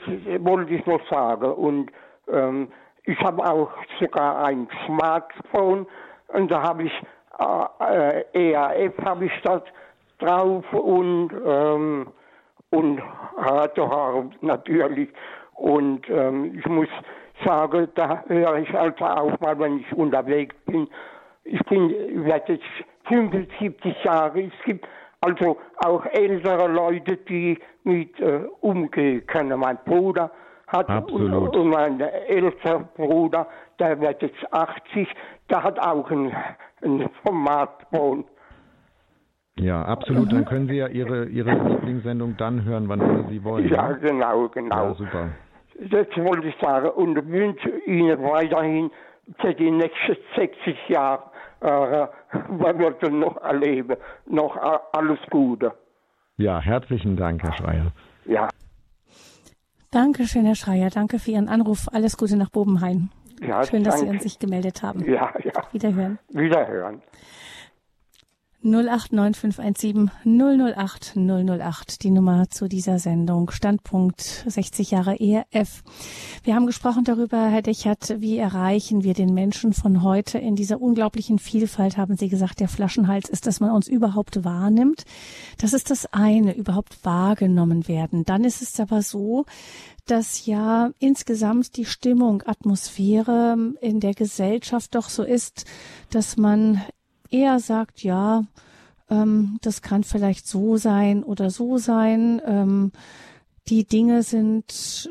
wollte ich noch sagen. Und ähm, ich habe auch sogar ein Smartphone und da habe ich äh, ERF habe ich das drauf und ähm, und Radio natürlich. Und ähm, ich muss sagen, da höre ich also auch mal, wenn ich unterwegs bin. Ich bin, werde jetzt 75 Jahre. Es gibt also auch ältere Leute, die mit äh, umgehen können. Mein Bruder hat Absolut. und, und mein älterer Bruder, der wird jetzt 80, der hat auch ein, ein Smartphone. Ja, absolut. Dann können Sie ja Ihre, Ihre Lieblingssendung dann hören, wann immer Sie wollen. Ja, ja? genau, genau. Ja, super. Das wollte ich sagen und wünsche Ihnen weiterhin für die nächsten 60 Jahre, äh, was wir noch erleben, noch alles Gute. Ja, herzlichen Dank, Herr Schreier. Ja. Dankeschön, Herr Schreier. Danke für Ihren Anruf. Alles Gute nach Bobenhain. Ja, Schön, dass danke. Sie uns sich gemeldet haben. Ja, ja. Wiederhören. Wiederhören. 089517 008 008, die Nummer zu dieser Sendung. Standpunkt 60 Jahre ERF. Wir haben gesprochen darüber, Herr Dechert, wie erreichen wir den Menschen von heute in dieser unglaublichen Vielfalt, haben Sie gesagt, der Flaschenhals ist, dass man uns überhaupt wahrnimmt. Das ist das eine, überhaupt wahrgenommen werden. Dann ist es aber so, dass ja insgesamt die Stimmung, Atmosphäre in der Gesellschaft doch so ist, dass man eher sagt, ja, ähm, das kann vielleicht so sein oder so sein. Ähm, die Dinge sind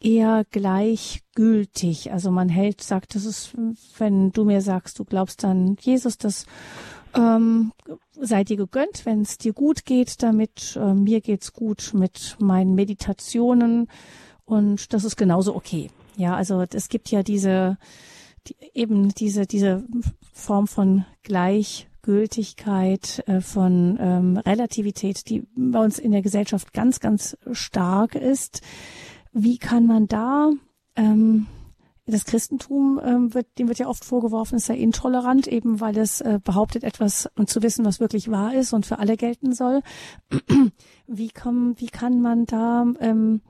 eher gleichgültig. Also man hält, sagt, das ist, wenn du mir sagst, du glaubst an Jesus, das ähm, sei dir gegönnt, wenn es dir gut geht damit. Äh, mir geht's gut mit meinen Meditationen und das ist genauso okay. Ja, also es gibt ja diese die, eben diese diese Form von Gleichgültigkeit, äh, von ähm, Relativität, die bei uns in der Gesellschaft ganz, ganz stark ist. Wie kann man da ähm, das Christentum ähm, wird, dem wird ja oft vorgeworfen, ist ja intolerant, eben weil es äh, behauptet, etwas und zu wissen, was wirklich wahr ist und für alle gelten soll. <clears throat> wie, kommen, wie kann man da ähm,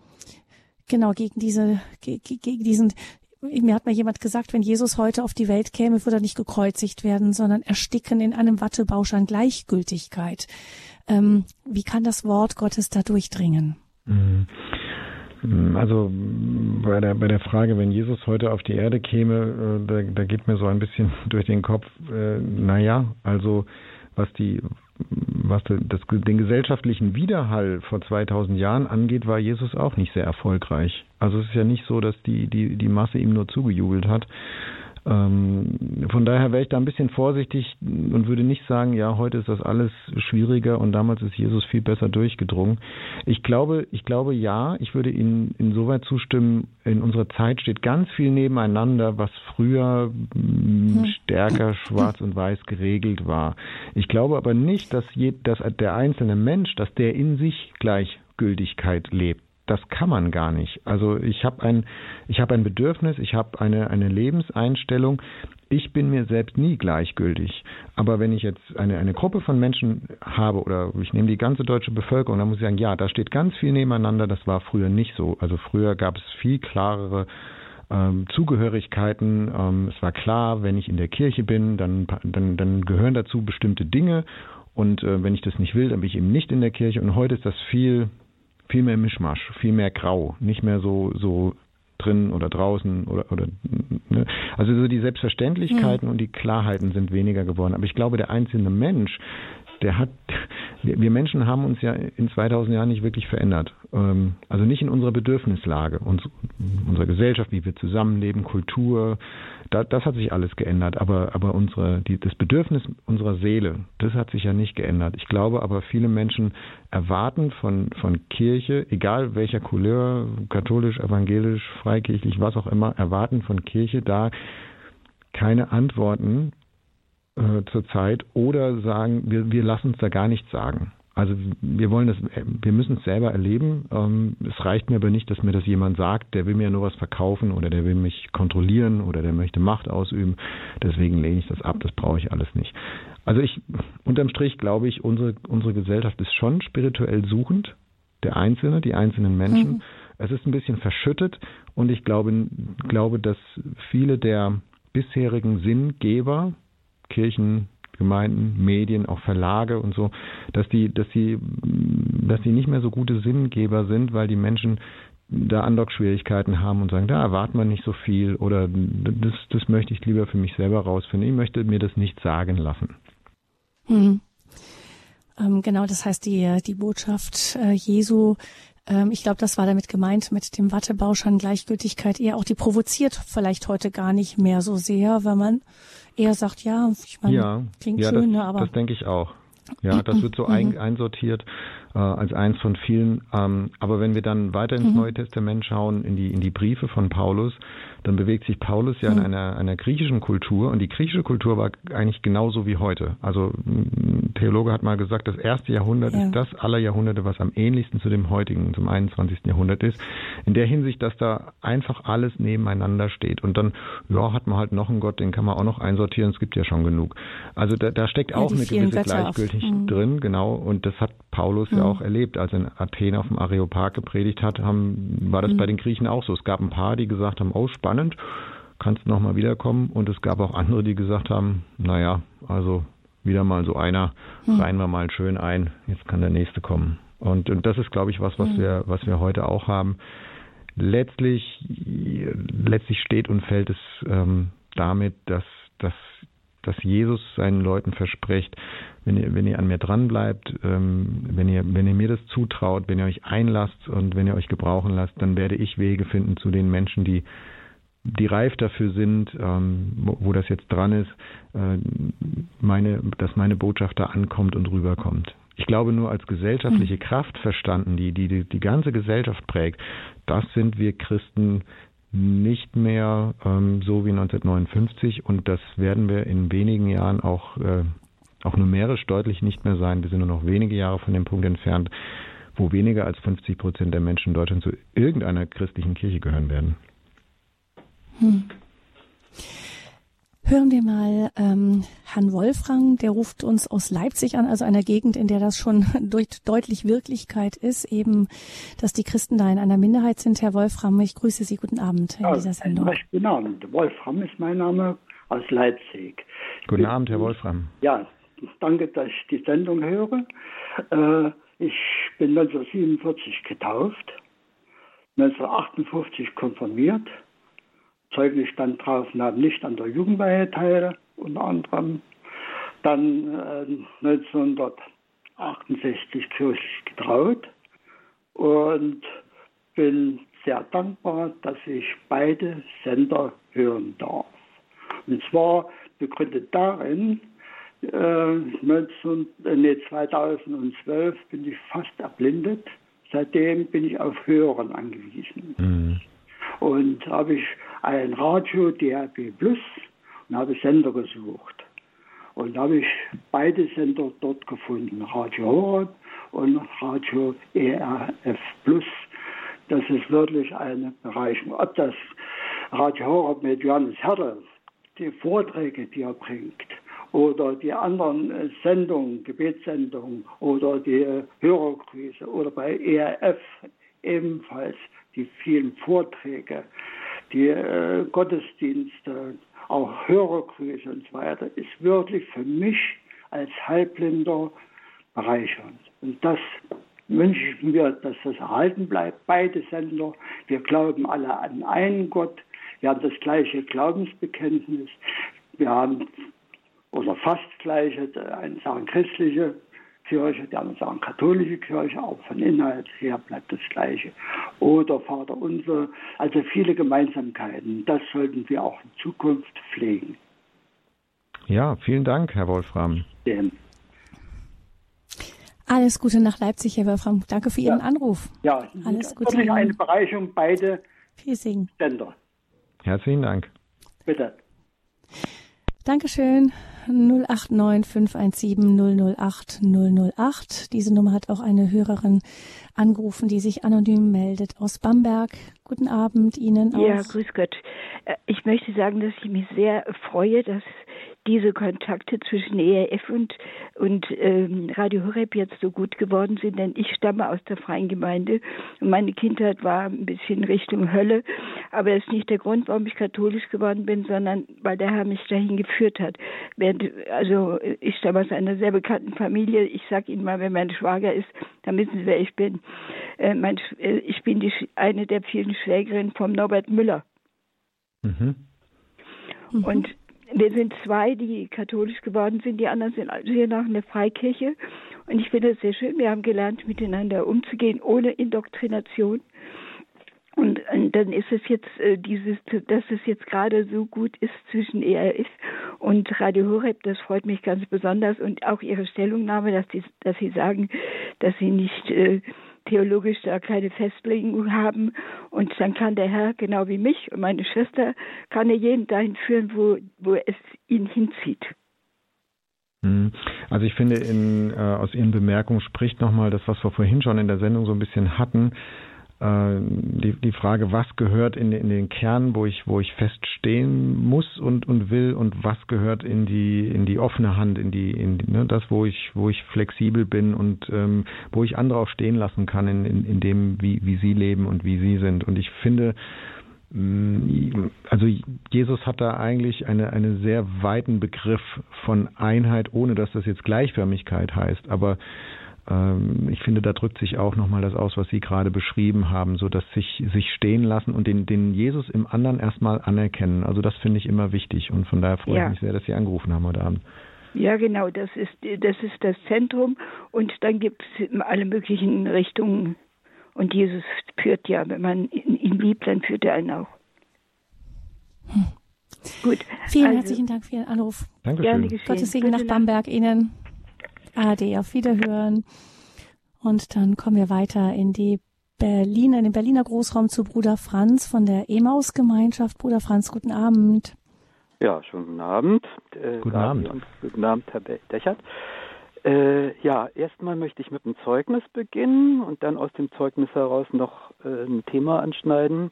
genau gegen diese gegen diesen mir hat mal jemand gesagt, wenn Jesus heute auf die Welt käme, würde er nicht gekreuzigt werden, sondern ersticken in einem Wattebausch an Gleichgültigkeit. Ähm, wie kann das Wort Gottes da durchdringen? Mhm. Also bei der, bei der Frage, wenn Jesus heute auf die Erde käme, äh, da, da geht mir so ein bisschen <laughs> durch den Kopf, äh, naja, also was die, was das, den gesellschaftlichen Widerhall vor 2000 Jahren angeht, war Jesus auch nicht sehr erfolgreich. Also es ist ja nicht so, dass die, die, die Masse ihm nur zugejubelt hat. Ähm, von daher wäre ich da ein bisschen vorsichtig und würde nicht sagen, ja, heute ist das alles schwieriger und damals ist Jesus viel besser durchgedrungen. Ich glaube, ich glaube ja, ich würde Ihnen insoweit zustimmen, in unserer Zeit steht ganz viel nebeneinander, was früher hm. stärker schwarz und weiß geregelt war. Ich glaube aber nicht, dass, je, dass der einzelne Mensch, dass der in sich Gleichgültigkeit lebt das kann man gar nicht. Also ich habe ein, ich habe ein Bedürfnis, ich habe eine, eine Lebenseinstellung. Ich bin mir selbst nie gleichgültig. Aber wenn ich jetzt eine, eine Gruppe von Menschen habe oder ich nehme die ganze deutsche Bevölkerung, dann muss ich sagen, ja, da steht ganz viel nebeneinander. Das war früher nicht so. Also früher gab es viel klarere ähm, Zugehörigkeiten. Ähm, es war klar, wenn ich in der Kirche bin, dann, dann, dann gehören dazu bestimmte Dinge. Und äh, wenn ich das nicht will, dann bin ich eben nicht in der Kirche. Und heute ist das viel viel mehr Mischmasch, viel mehr Grau, nicht mehr so so drin oder draußen oder oder ne? also so die Selbstverständlichkeiten mhm. und die Klarheiten sind weniger geworden. Aber ich glaube, der einzelne Mensch, der hat, wir Menschen haben uns ja in 2000 Jahren nicht wirklich verändert. Ähm, also nicht in unserer Bedürfnislage, uns, unserer Gesellschaft, wie wir zusammenleben, Kultur, da, das hat sich alles geändert. Aber, aber unsere, die, das Bedürfnis unserer Seele, das hat sich ja nicht geändert. Ich glaube aber, viele Menschen erwarten von, von Kirche, egal welcher Couleur, katholisch, evangelisch, freikirchlich, was auch immer, erwarten von Kirche da keine Antworten äh, zurzeit oder sagen, wir, wir lassen uns da gar nichts sagen. Also wir wollen das, wir müssen es selber erleben. Ähm, es reicht mir aber nicht, dass mir das jemand sagt, der will mir nur was verkaufen oder der will mich kontrollieren oder der möchte Macht ausüben. Deswegen lehne ich das ab, das brauche ich alles nicht. Also ich, unterm Strich glaube ich, unsere, unsere Gesellschaft ist schon spirituell suchend. Der Einzelne, die einzelnen Menschen. Mhm. Es ist ein bisschen verschüttet und ich glaube, glaube, dass viele der bisherigen Sinngeber, Kirchen, Gemeinden, Medien, auch Verlage und so, dass die, dass die, dass die nicht mehr so gute Sinngeber sind, weil die Menschen da Andockschwierigkeiten haben und sagen, da erwartet man nicht so viel oder das, das möchte ich lieber für mich selber rausfinden. Ich möchte mir das nicht sagen lassen. Hm. Ähm, genau, das heißt, die, die Botschaft äh, Jesu ähm, ich glaube, das war damit gemeint mit dem Wattebausch Gleichgültigkeit eher auch die provoziert vielleicht heute gar nicht mehr so sehr, weil man eher sagt, ja, ich meine, ja, klingt ja, schön, das, ne, aber das denke ich auch. Ja, das wird so <clears throat> mhm. ein, einsortiert äh, als eins von vielen. Ähm, aber wenn wir dann weiter ins mhm. Neue Testament schauen, in die, in die Briefe von Paulus, dann bewegt sich Paulus ja in einer, einer griechischen Kultur und die griechische Kultur war eigentlich genauso wie heute. Also ein Theologe hat mal gesagt, das erste Jahrhundert ja. ist das aller Jahrhunderte, was am ähnlichsten zu dem heutigen, zum 21. Jahrhundert ist. In der Hinsicht, dass da einfach alles nebeneinander steht. Und dann, ja, hat man halt noch einen Gott, den kann man auch noch einsortieren, es gibt ja schon genug. Also da, da steckt auch ja, eine gewisse Gleichgültigkeit mhm. drin, genau. Und das hat Paulus mhm. ja auch erlebt. Als er in Athen auf dem Areopag gepredigt hat, haben, war das mhm. bei den Griechen auch so. Es gab ein paar, die gesagt haben, oh, spannend, kannst du nochmal wiederkommen. Und es gab auch andere, die gesagt haben, naja, also wieder mal so einer, mhm. reihen wir mal schön ein, jetzt kann der nächste kommen. Und, und das ist, glaube ich, was, was mhm. wir, was wir heute auch haben. Letztlich, letztlich steht und fällt es ähm, damit, dass, dass dass Jesus seinen Leuten verspricht, wenn ihr, wenn ihr an mir dran bleibt, ähm, wenn ihr, wenn ihr mir das zutraut, wenn ihr euch einlasst und wenn ihr euch gebrauchen lasst, dann werde ich Wege finden zu den Menschen, die die reif dafür sind, ähm, wo, wo, das jetzt dran ist, äh, meine, dass meine Botschaft da ankommt und rüberkommt. Ich glaube nur als gesellschaftliche mhm. Kraft verstanden, die, die die die ganze Gesellschaft prägt, das sind wir Christen nicht mehr ähm, so wie 1959 und das werden wir in wenigen Jahren auch, äh, auch numerisch deutlich nicht mehr sein. Wir sind nur noch wenige Jahre von dem Punkt entfernt, wo weniger als 50 Prozent der Menschen in Deutschland zu irgendeiner christlichen Kirche gehören werden. Hm. Hören wir mal ähm, Herrn Wolfrang, der ruft uns aus Leipzig an, also einer Gegend, in der das schon <laughs> durch, deutlich Wirklichkeit ist, eben, dass die Christen da in einer Minderheit sind. Herr Wolfram, ich grüße Sie. Guten Abend in ja, dieser Sendung. Guten Abend. Wolfram ist mein Name aus Leipzig. Guten Abend, Herr Wolfram. Ja, danke, dass ich die Sendung höre. Äh, ich bin 1947 getauft, 1958 konfirmiert Zeugnis stand drauf, nahm nicht an der Jugendweihe teil, unter anderem. Dann äh, 1968 kirchlich getraut und bin sehr dankbar, dass ich beide Sender hören darf. Und zwar begründet darin, äh, 19, äh, nee, 2012 bin ich fast erblindet. Seitdem bin ich auf Hören angewiesen. Mhm. Und habe ich ein Radio DRB Plus und habe Sender gesucht. Und da habe ich beide Sender dort gefunden, Radio Horeb und Radio ERF Plus. Das ist wirklich eine Bereicherung. Ob das Radio Horeb mit Johannes Herder, die Vorträge, die er bringt, oder die anderen Sendungen, Gebetssendungen oder die Hörergrüße oder bei ERF ebenfalls die vielen Vorträge, die äh, Gottesdienste, auch Hörergrüße und so weiter, ist wirklich für mich als Halbblinder bereichernd. Und das wünsche ich mir, dass das erhalten bleibt. Beide Sender. Wir glauben alle an einen Gott. Wir haben das gleiche Glaubensbekenntnis. Wir haben, oder fast gleiche, einen sagen christliche Kirche, die anderen sagen katholische Kirche, auch von Inhalt her bleibt das Gleiche. Oder Vater unser, also viele Gemeinsamkeiten. Das sollten wir auch in Zukunft pflegen. Ja, vielen Dank, Herr Wolfram. Dem. Alles Gute nach Leipzig, Herr Wolfram. Danke für Ihren ja. Anruf. Ja, alles Gute. Wirklich eine Bereicherung, beide Viel Segen. Sender. Herzlichen Dank. Bitte. Dankeschön. 089 517 008 008. Diese Nummer hat auch eine Hörerin angerufen, die sich anonym meldet aus Bamberg. Guten Abend Ihnen auch. Ja, grüß Gott. Äh, ich möchte sagen, dass ich mich sehr freue, dass diese Kontakte zwischen ERF und, und ähm, Radio Horeb jetzt so gut geworden sind, denn ich stamme aus der Freien Gemeinde und meine Kindheit war ein bisschen Richtung Hölle, aber das ist nicht der Grund, warum ich katholisch geworden bin, sondern weil der Herr mich dahin geführt hat. Während, also ich stamme aus einer sehr bekannten Familie, ich sage Ihnen mal, wenn mein Schwager ist, dann wissen Sie, wer ich bin. Äh, mein, äh, ich bin die, eine der vielen Schwägerinnen vom Norbert Müller. Mhm. Und wir sind zwei, die katholisch geworden sind, die anderen sind also hier nach einer Freikirche. Und ich finde das sehr schön. Wir haben gelernt, miteinander umzugehen, ohne Indoktrination. Und, und dann ist es jetzt äh, dieses, dass es jetzt gerade so gut ist zwischen ERF und Radio Horeb, das freut mich ganz besonders. Und auch Ihre Stellungnahme, dass, die, dass Sie sagen, dass Sie nicht äh, theologisch da keine Festlegung haben. Und dann kann der Herr, genau wie mich und meine Schwester, kann er jeden dahin führen, wo, wo es ihn hinzieht. Hm. Also ich finde, in, äh, aus Ihren Bemerkungen spricht nochmal das, was wir vorhin schon in der Sendung so ein bisschen hatten, die, die Frage, was gehört in, in den Kern, wo ich, wo ich feststehen muss und, und will und was gehört in die, in die offene Hand, in die, in die, ne, das, wo ich, wo ich flexibel bin und ähm, wo ich andere auch stehen lassen kann in, in, in dem, wie, wie sie leben und wie sie sind. Und ich finde, mm, also Jesus hat da eigentlich eine, einen sehr weiten Begriff von Einheit, ohne dass das jetzt Gleichförmigkeit heißt. Aber ich finde, da drückt sich auch nochmal das aus, was Sie gerade beschrieben haben, so dass sich, sich stehen lassen und den, den Jesus im anderen erstmal anerkennen. Also das finde ich immer wichtig und von daher freue ja. ich mich sehr, dass Sie angerufen haben heute Abend. Ja, genau, das ist, das ist das Zentrum und dann gibt es alle möglichen Richtungen und Jesus führt ja, wenn man ihn liebt, dann führt er einen auch. Hm. Gut. Vielen also, herzlichen Dank für Ihren Anruf. Dankeschön. Gottes Segen nach Bamberg Ihnen. ARD auf Wiederhören. Und dann kommen wir weiter in die Berlin, in den Berliner Großraum zu Bruder Franz von der Emaus-Gemeinschaft. Bruder Franz, guten Abend. Ja, schönen guten Abend. Äh, guten Abend. guten Abend, Herr Dechert. Äh, ja, erstmal möchte ich mit einem Zeugnis beginnen und dann aus dem Zeugnis heraus noch äh, ein Thema anschneiden.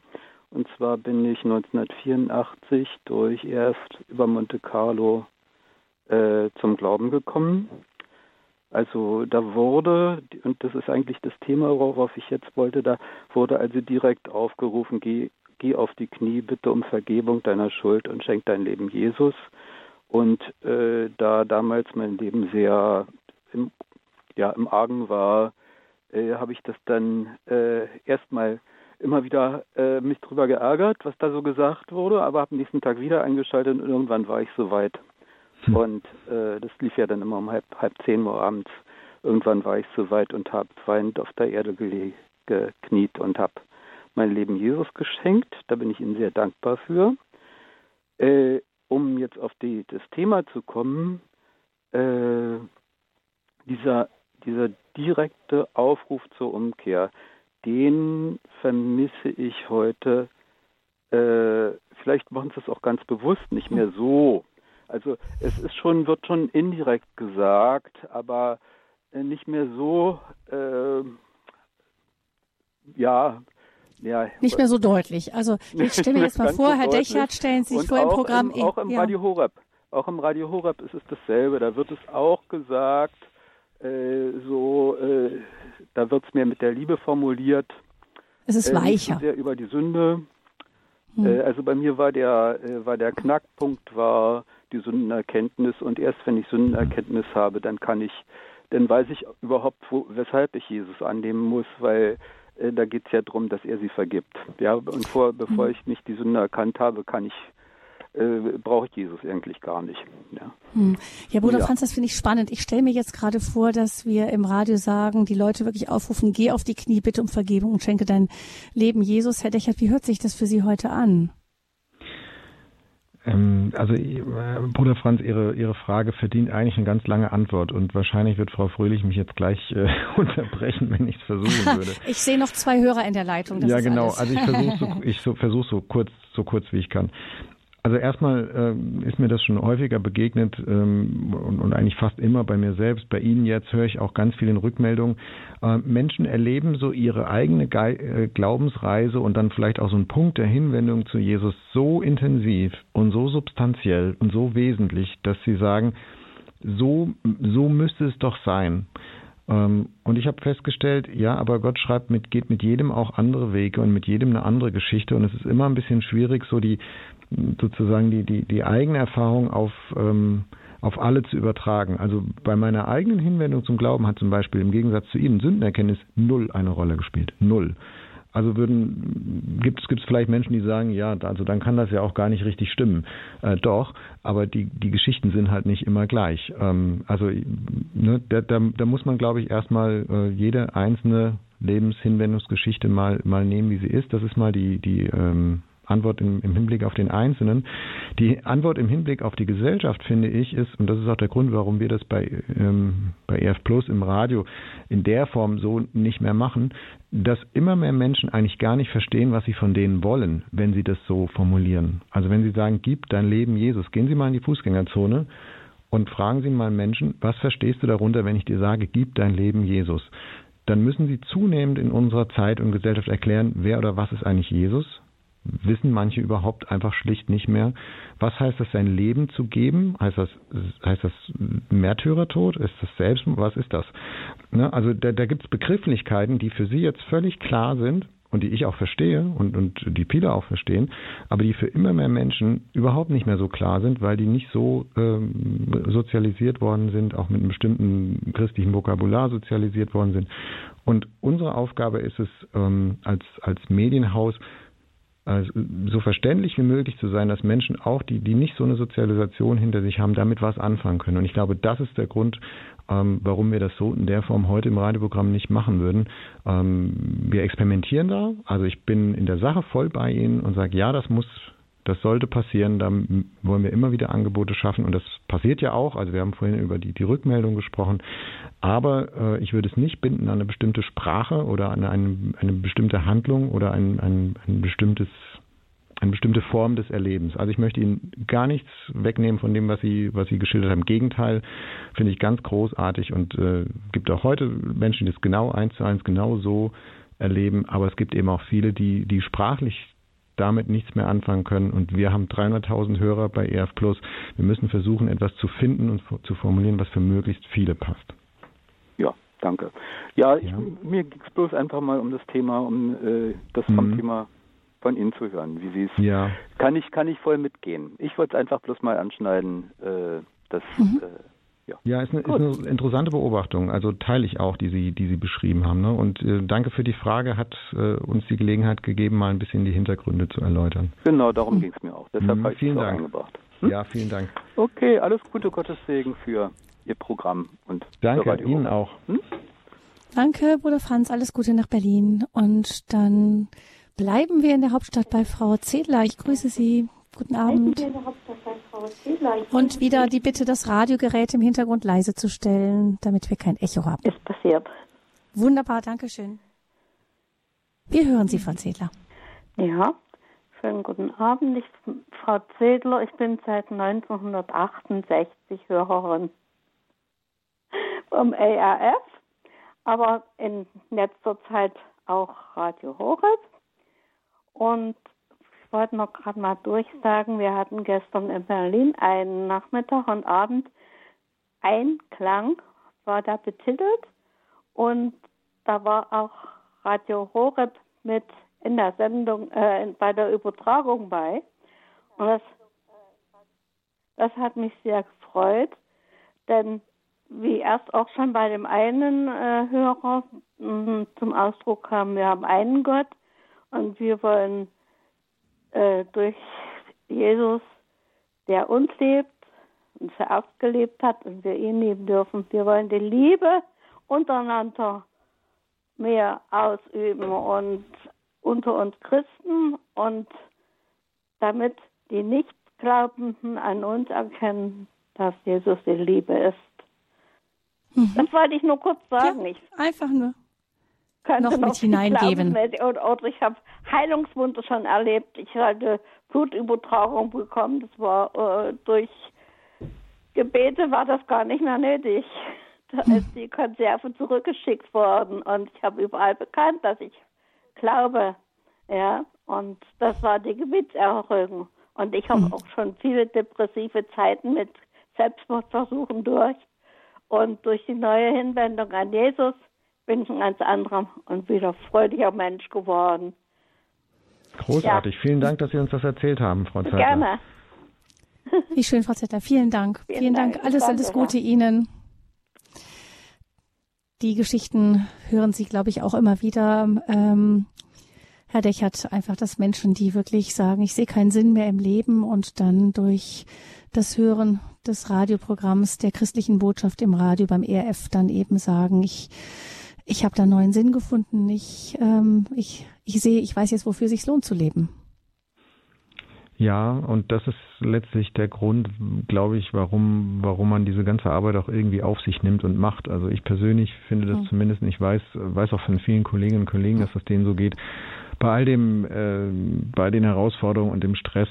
Und zwar bin ich 1984 durch erst über Monte Carlo äh, zum Glauben gekommen also da wurde, und das ist eigentlich das Thema, worauf ich jetzt wollte, da wurde also direkt aufgerufen, geh, geh auf die Knie, bitte um Vergebung deiner Schuld und schenk dein Leben Jesus. Und äh, da damals mein Leben sehr im, ja, im Argen war, äh, habe ich das dann äh, erstmal immer wieder äh, mich drüber geärgert, was da so gesagt wurde, aber habe am nächsten Tag wieder eingeschaltet und irgendwann war ich soweit. Hm. Und äh, das lief ja dann immer um halb, halb zehn Uhr abends. Irgendwann war ich so weit und habe weinend auf der Erde gekniet und habe mein Leben Jesus geschenkt. Da bin ich Ihnen sehr dankbar für. Äh, um jetzt auf die, das Thema zu kommen, äh, dieser, dieser direkte Aufruf zur Umkehr, den vermisse ich heute. Äh, vielleicht machen sie es auch ganz bewusst nicht mehr so. Also es ist schon, wird schon indirekt gesagt, aber äh, nicht mehr so, äh, ja, ja, nicht mehr so deutlich. Also <laughs> ich stelle mir jetzt mal vor, so Herr Dechert, stellen Sie sich vor im Programm. Im, auch im ja. Radio Horeb. Auch im Radio Horeb ist es dasselbe. Da wird es auch gesagt, äh, so, äh, da wird es mehr mit der Liebe formuliert. Es ist äh, weicher. sehr über die Sünde. Hm. Äh, also bei mir war der, äh, war der Knackpunkt war die Sündenerkenntnis und erst wenn ich Sündenerkenntnis habe, dann kann ich, dann weiß ich überhaupt, wo, weshalb ich Jesus annehmen muss, weil äh, da geht es ja darum, dass er sie vergibt. Ja, und vor, bevor hm. ich nicht die Sünde erkannt habe, kann ich äh, brauche ich Jesus eigentlich gar nicht. Ja, hm. ja Bruder ja. Franz, das finde ich spannend. Ich stelle mir jetzt gerade vor, dass wir im Radio sagen, die Leute wirklich aufrufen, geh auf die Knie, bitte um Vergebung und schenke dein Leben Jesus. Herr Dechert, wie hört sich das für Sie heute an? Ähm, also äh, Bruder Franz, Ihre, Ihre Frage verdient eigentlich eine ganz lange Antwort und wahrscheinlich wird Frau Fröhlich mich jetzt gleich äh, <laughs> unterbrechen, wenn ich es versuchen <laughs> würde. ich sehe noch zwei Hörer in der Leitung. ja, genau. Also ich versuche so, <laughs> ich so, versuch so kurz so kurz wie ich kann. Also erstmal äh, ist mir das schon häufiger begegnet ähm, und, und, eigentlich fast immer bei mir selbst. Bei Ihnen jetzt höre ich auch ganz viel in Rückmeldungen. Äh, Menschen erleben so ihre eigene Ge äh, Glaubensreise und dann vielleicht auch so einen Punkt der Hinwendung zu Jesus so intensiv und so substanziell und so wesentlich, dass sie sagen, so, so müsste es doch sein. Ähm, und ich habe festgestellt, ja, aber Gott schreibt mit, geht mit jedem auch andere Wege und mit jedem eine andere Geschichte. Und es ist immer ein bisschen schwierig, so die sozusagen die, die, die eigene Erfahrung auf, ähm, auf alle zu übertragen. Also bei meiner eigenen Hinwendung zum Glauben hat zum Beispiel im Gegensatz zu Ihnen Sündenerkenntnis null eine Rolle gespielt. Null. Also würden gibt es vielleicht Menschen, die sagen, ja, also dann kann das ja auch gar nicht richtig stimmen. Äh, doch, aber die die Geschichten sind halt nicht immer gleich. Ähm, also ne, da, da, da muss man, glaube ich, erstmal äh, jede einzelne Lebenshinwendungsgeschichte mal mal nehmen, wie sie ist. Das ist mal die die ähm, Antwort im, im, Hinblick auf den Einzelnen. Die Antwort im Hinblick auf die Gesellschaft, finde ich, ist, und das ist auch der Grund, warum wir das bei, ähm, bei EF Plus im Radio in der Form so nicht mehr machen, dass immer mehr Menschen eigentlich gar nicht verstehen, was sie von denen wollen, wenn sie das so formulieren. Also wenn sie sagen, gib dein Leben Jesus, gehen Sie mal in die Fußgängerzone und fragen Sie mal Menschen, was verstehst du darunter, wenn ich dir sage, gib dein Leben Jesus? Dann müssen sie zunehmend in unserer Zeit und Gesellschaft erklären, wer oder was ist eigentlich Jesus? Wissen manche überhaupt einfach schlicht nicht mehr. Was heißt das, sein Leben zu geben? Heißt das, heißt das Märtyrertod? Ist das Selbst? Was ist das? Ne? Also da, da gibt es Begrifflichkeiten, die für Sie jetzt völlig klar sind und die ich auch verstehe und, und die viele auch verstehen, aber die für immer mehr Menschen überhaupt nicht mehr so klar sind, weil die nicht so ähm, sozialisiert worden sind, auch mit einem bestimmten christlichen Vokabular sozialisiert worden sind. Und unsere Aufgabe ist es, ähm, als, als Medienhaus so verständlich wie möglich zu sein, dass Menschen auch, die, die nicht so eine Sozialisation hinter sich haben, damit was anfangen können. Und ich glaube, das ist der Grund, ähm, warum wir das so in der Form heute im Radioprogramm nicht machen würden. Ähm, wir experimentieren da. Also ich bin in der Sache voll bei Ihnen und sage, ja, das muss das sollte passieren. Da wollen wir immer wieder Angebote schaffen und das passiert ja auch. Also wir haben vorhin über die, die Rückmeldung gesprochen. Aber äh, ich würde es nicht binden an eine bestimmte Sprache oder an eine, eine bestimmte Handlung oder ein, ein, ein bestimmtes eine bestimmte Form des Erlebens. Also ich möchte Ihnen gar nichts wegnehmen von dem, was Sie, was Sie geschildert haben. Im Gegenteil, finde ich ganz großartig und äh, gibt auch heute Menschen, die es genau eins zu eins genau so erleben. Aber es gibt eben auch viele, die, die sprachlich damit nichts mehr anfangen können. Und wir haben 300.000 Hörer bei EF Plus. Wir müssen versuchen, etwas zu finden und zu formulieren, was für möglichst viele passt. Ja, danke. Ja, ich, ja. mir ging es bloß einfach mal um das Thema, um äh, das vom mhm. Thema von Ihnen zu hören, wie Sie es. Ja. Kann ich, kann ich voll mitgehen. Ich wollte es einfach bloß mal anschneiden, äh, dass mhm. äh, ja, ja ist, eine, ist, eine, interessante Beobachtung. Also teile ich auch, die Sie, die Sie beschrieben haben. Ne? Und äh, danke für die Frage, hat äh, uns die Gelegenheit gegeben, mal ein bisschen die Hintergründe zu erläutern. Genau, darum hm. ging es mir auch. Deshalb hm, habe ich es auch eingebracht. Hm? Ja, vielen Dank. Okay, alles Gute, Gottes Segen für Ihr Programm und Danke Ihnen auch. Hm? Danke, Bruder Franz, alles Gute nach Berlin. Und dann bleiben wir in der Hauptstadt bei Frau Zedler. Ich grüße Sie. Guten Abend. Und wieder die Bitte, das Radiogerät im Hintergrund leise zu stellen, damit wir kein Echo haben. Ist passiert. Wunderbar, danke schön. Wir hören Sie, Frau Zedler. Ja, schönen guten Abend. Ich bin Frau Zedler. Ich bin seit 1968 Hörerin vom ARF, aber in letzter Zeit auch Radio Horeb. Und ich wollte noch gerade mal durchsagen, wir hatten gestern in Berlin einen Nachmittag und Abend Einklang war da betitelt und da war auch Radio Horeb mit in der Sendung, äh, bei der Übertragung bei. Und das, das hat mich sehr gefreut, denn wie erst auch schon bei dem einen äh, Hörer mh, zum Ausdruck kam, wir haben einen Gott und wir wollen äh, durch Jesus, der uns lebt und zuerst gelebt hat und wir ihn lieben dürfen, wir wollen die Liebe untereinander mehr ausüben und unter uns Christen und damit die Nichtglaubenden an uns erkennen, dass Jesus die Liebe ist. Mhm. Das wollte ich nur kurz sagen. Ja, einfach nur noch mit hineingeben. Oder, ich habe Heilungswunder schon erlebt. Ich hatte Blutübertragung bekommen. Das war äh, durch Gebete war das gar nicht mehr nötig. <laughs> Da ist die Konserve zurückgeschickt worden und ich habe überall bekannt, dass ich glaube. Ja, und das war die Gebetserhöhung. Und ich habe hm. auch schon viele depressive Zeiten mit Selbstmordversuchen durch. Und durch die neue Hinwendung an Jesus bin ich ein ganz anderer und wieder freudiger Mensch geworden. Großartig. Ja. Vielen Dank, dass Sie uns das erzählt haben, Frau Zettler. Gerne. Wie schön, Frau Zettler. Vielen Dank. Vielen, Vielen Dank. Dank. Alles, alles Gute. Ihnen. Die Geschichten hören Sie, glaube ich, auch immer wieder. Ähm, Herr Dechert, einfach, dass Menschen, die wirklich sagen, ich sehe keinen Sinn mehr im Leben und dann durch das Hören des Radioprogramms der christlichen Botschaft im Radio beim ERF dann eben sagen, ich, ich habe da neuen Sinn gefunden. Ich, ähm, ich, ich sehe, ich weiß jetzt, wofür es sich lohnt zu leben. Ja, und das ist letztlich der Grund, glaube ich, warum, warum man diese ganze Arbeit auch irgendwie auf sich nimmt und macht. Also ich persönlich finde das mhm. zumindest, ich weiß, weiß auch von vielen Kolleginnen und Kollegen, dass das denen so geht. Bei all dem, äh, bei den Herausforderungen und dem Stress,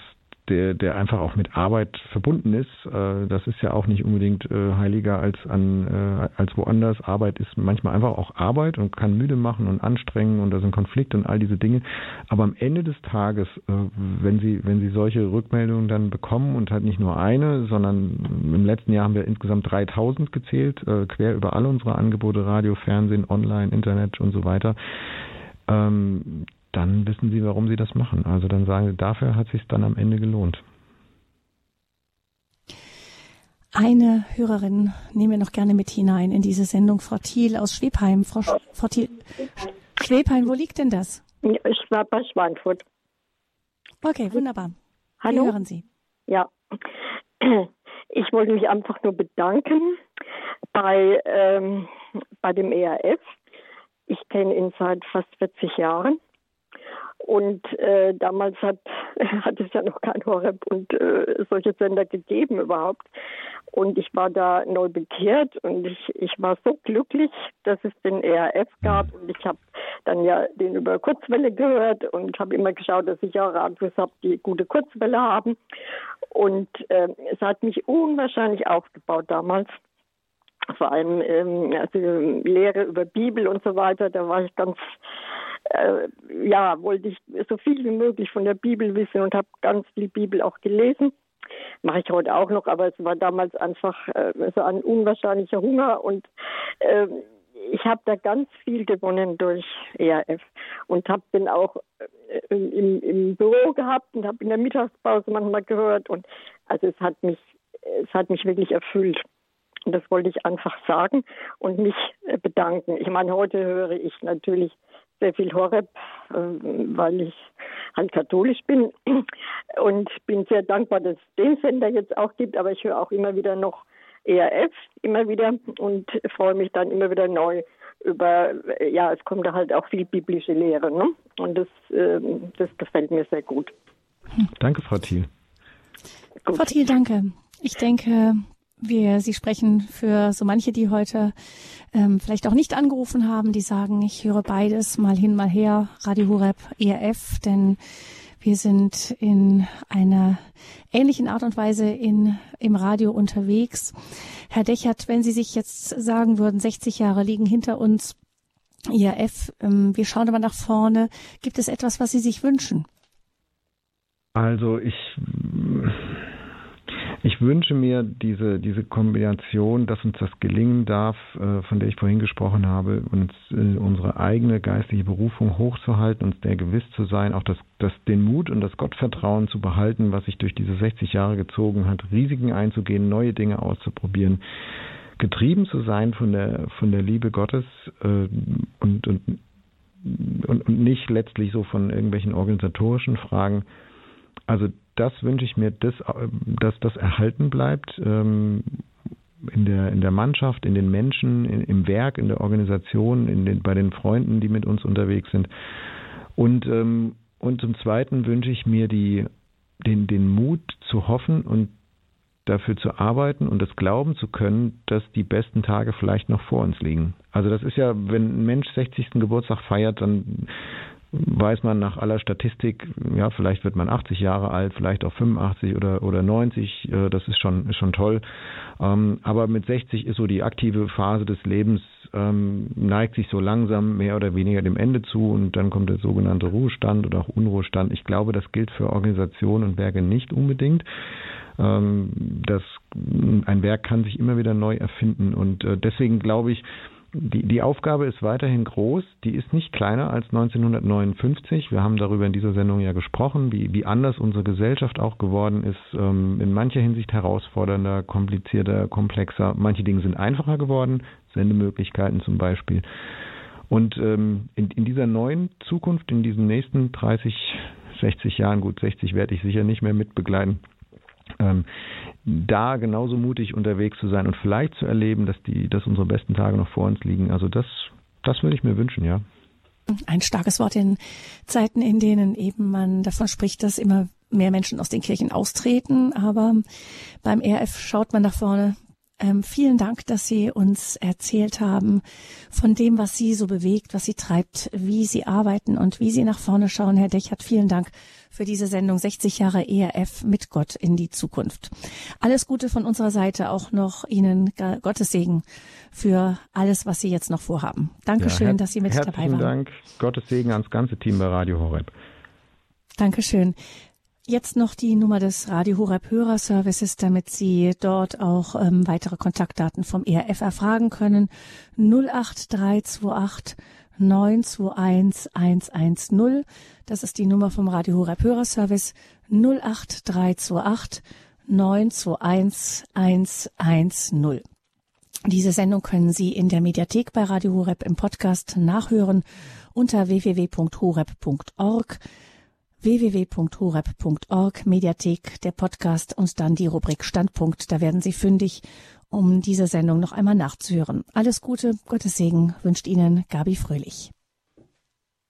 der, der einfach auch mit Arbeit verbunden ist. Äh, das ist ja auch nicht unbedingt äh, heiliger als an äh, als woanders. Arbeit ist manchmal einfach auch Arbeit und kann müde machen und anstrengen und da sind Konflikte und all diese Dinge. Aber am Ende des Tages, äh, wenn Sie wenn Sie solche Rückmeldungen dann bekommen und halt nicht nur eine, sondern im letzten Jahr haben wir insgesamt 3000 gezählt, äh, quer über alle unsere Angebote, Radio, Fernsehen, Online, Internet und so weiter. Dann wissen Sie, warum Sie das machen. Also dann sagen Sie, dafür hat es sich dann am Ende gelohnt. Eine Hörerin nehmen wir noch gerne mit hinein in diese Sendung, Frau Thiel aus Schwebheim. Frau, Sch Frau Thiel, Schwebheim, wo liegt denn das? Ich war bei Schweinfurt. Okay, wunderbar. Hallo? Wir hören Sie. Ja, ich wollte mich einfach nur bedanken bei, ähm, bei dem ERF. Ich kenne ihn seit fast 40 Jahren und äh, damals hat, <laughs> hat es ja noch kein Horeb und äh, solche Sender gegeben überhaupt. Und ich war da neu bekehrt und ich, ich war so glücklich, dass es den ERF gab. Und ich habe dann ja den über Kurzwelle gehört und habe immer geschaut, dass ich auch Radios habe, die gute Kurzwelle haben. Und äh, es hat mich unwahrscheinlich aufgebaut damals vor allem ähm, also Lehre über Bibel und so weiter, da war ich ganz äh, ja, wollte ich so viel wie möglich von der Bibel wissen und habe ganz viel Bibel auch gelesen. Mache ich heute auch noch, aber es war damals einfach äh, so ein unwahrscheinlicher Hunger und äh, ich habe da ganz viel gewonnen durch ERF und habe den auch äh, im, im, Büro gehabt und habe in der Mittagspause manchmal gehört und also es hat mich es hat mich wirklich erfüllt. Und das wollte ich einfach sagen und mich äh, bedanken. Ich meine, heute höre ich natürlich sehr viel Horeb, äh, weil ich halt katholisch bin <clears throat> und bin sehr dankbar, dass es den Sender jetzt auch gibt, aber ich höre auch immer wieder noch ERF, immer wieder und freue mich dann immer wieder neu über, ja, es kommt da halt auch viel biblische Lehre, ne? Und das, äh, das gefällt mir sehr gut. Danke, Frau Thiel. Gut. Frau Thiel, danke. Ich denke, wir, Sie sprechen für so manche, die heute ähm, vielleicht auch nicht angerufen haben, die sagen, ich höre beides, mal hin, mal her, Radio Horeb, ERF, denn wir sind in einer ähnlichen Art und Weise in, im Radio unterwegs. Herr Dechert, wenn Sie sich jetzt sagen würden, 60 Jahre liegen hinter uns, IAF, ähm, wir schauen aber nach vorne. Gibt es etwas, was Sie sich wünschen? Also ich ich wünsche mir diese, diese Kombination, dass uns das gelingen darf, äh, von der ich vorhin gesprochen habe, uns äh, unsere eigene geistliche Berufung hochzuhalten, uns der gewiss zu sein, auch das, das, den Mut und das Gottvertrauen zu behalten, was sich durch diese 60 Jahre gezogen hat, Risiken einzugehen, neue Dinge auszuprobieren, getrieben zu sein von der, von der Liebe Gottes äh, und, und, und, und nicht letztlich so von irgendwelchen organisatorischen Fragen. Also das wünsche ich mir, dass, dass das erhalten bleibt ähm, in der, in der Mannschaft, in den Menschen, in, im Werk, in der Organisation, in den, bei den Freunden, die mit uns unterwegs sind. Und, ähm, und zum Zweiten wünsche ich mir die, den, den Mut zu hoffen und dafür zu arbeiten und das glauben zu können, dass die besten Tage vielleicht noch vor uns liegen. Also das ist ja, wenn ein Mensch 60. Geburtstag feiert, dann weiß man nach aller Statistik, ja, vielleicht wird man 80 Jahre alt, vielleicht auch 85 oder, oder 90, äh, das ist schon, ist schon toll. Ähm, aber mit 60 ist so die aktive Phase des Lebens, ähm, neigt sich so langsam mehr oder weniger dem Ende zu und dann kommt der sogenannte Ruhestand oder auch Unruhestand. Ich glaube, das gilt für Organisationen und Werke nicht unbedingt. Ähm, das, ein Werk kann sich immer wieder neu erfinden und äh, deswegen glaube ich, die, die Aufgabe ist weiterhin groß. Die ist nicht kleiner als 1959. Wir haben darüber in dieser Sendung ja gesprochen, wie, wie anders unsere Gesellschaft auch geworden ist. Ähm, in mancher Hinsicht herausfordernder, komplizierter, komplexer. Manche Dinge sind einfacher geworden, Sendemöglichkeiten zum Beispiel. Und ähm, in, in dieser neuen Zukunft, in diesen nächsten 30, 60 Jahren, gut 60 werde ich sicher nicht mehr mitbegleiten, ähm, da genauso mutig unterwegs zu sein und vielleicht zu erleben, dass die, dass unsere besten Tage noch vor uns liegen. Also das, das würde ich mir wünschen, ja. Ein starkes Wort in Zeiten, in denen eben man davon spricht, dass immer mehr Menschen aus den Kirchen austreten. Aber beim RF schaut man nach vorne. Ähm, vielen Dank, dass Sie uns erzählt haben von dem, was Sie so bewegt, was Sie treibt, wie Sie arbeiten und wie Sie nach vorne schauen. Herr Dechert, vielen Dank für diese Sendung 60 Jahre ERF mit Gott in die Zukunft. Alles Gute von unserer Seite, auch noch Ihnen Gottes Segen für alles, was Sie jetzt noch vorhaben. Dankeschön, ja, dass Sie mit dabei waren. Herzlichen Dank. Gottes Segen ans ganze Team bei Radio Horeb. Dankeschön. Jetzt noch die Nummer des Radio Horeb Hörerservices, damit Sie dort auch ähm, weitere Kontaktdaten vom ERF erfragen können. 08328 921 110. Das ist die Nummer vom Radio Horeb Hörerservice 08328 921 110. Diese Sendung können Sie in der Mediathek bei Radio Horeb im Podcast nachhören unter www.horeb.org www.horeb.org, Mediathek, der Podcast und dann die Rubrik Standpunkt. Da werden Sie fündig, um diese Sendung noch einmal nachzuhören. Alles Gute, Gottes Segen wünscht Ihnen Gabi Fröhlich.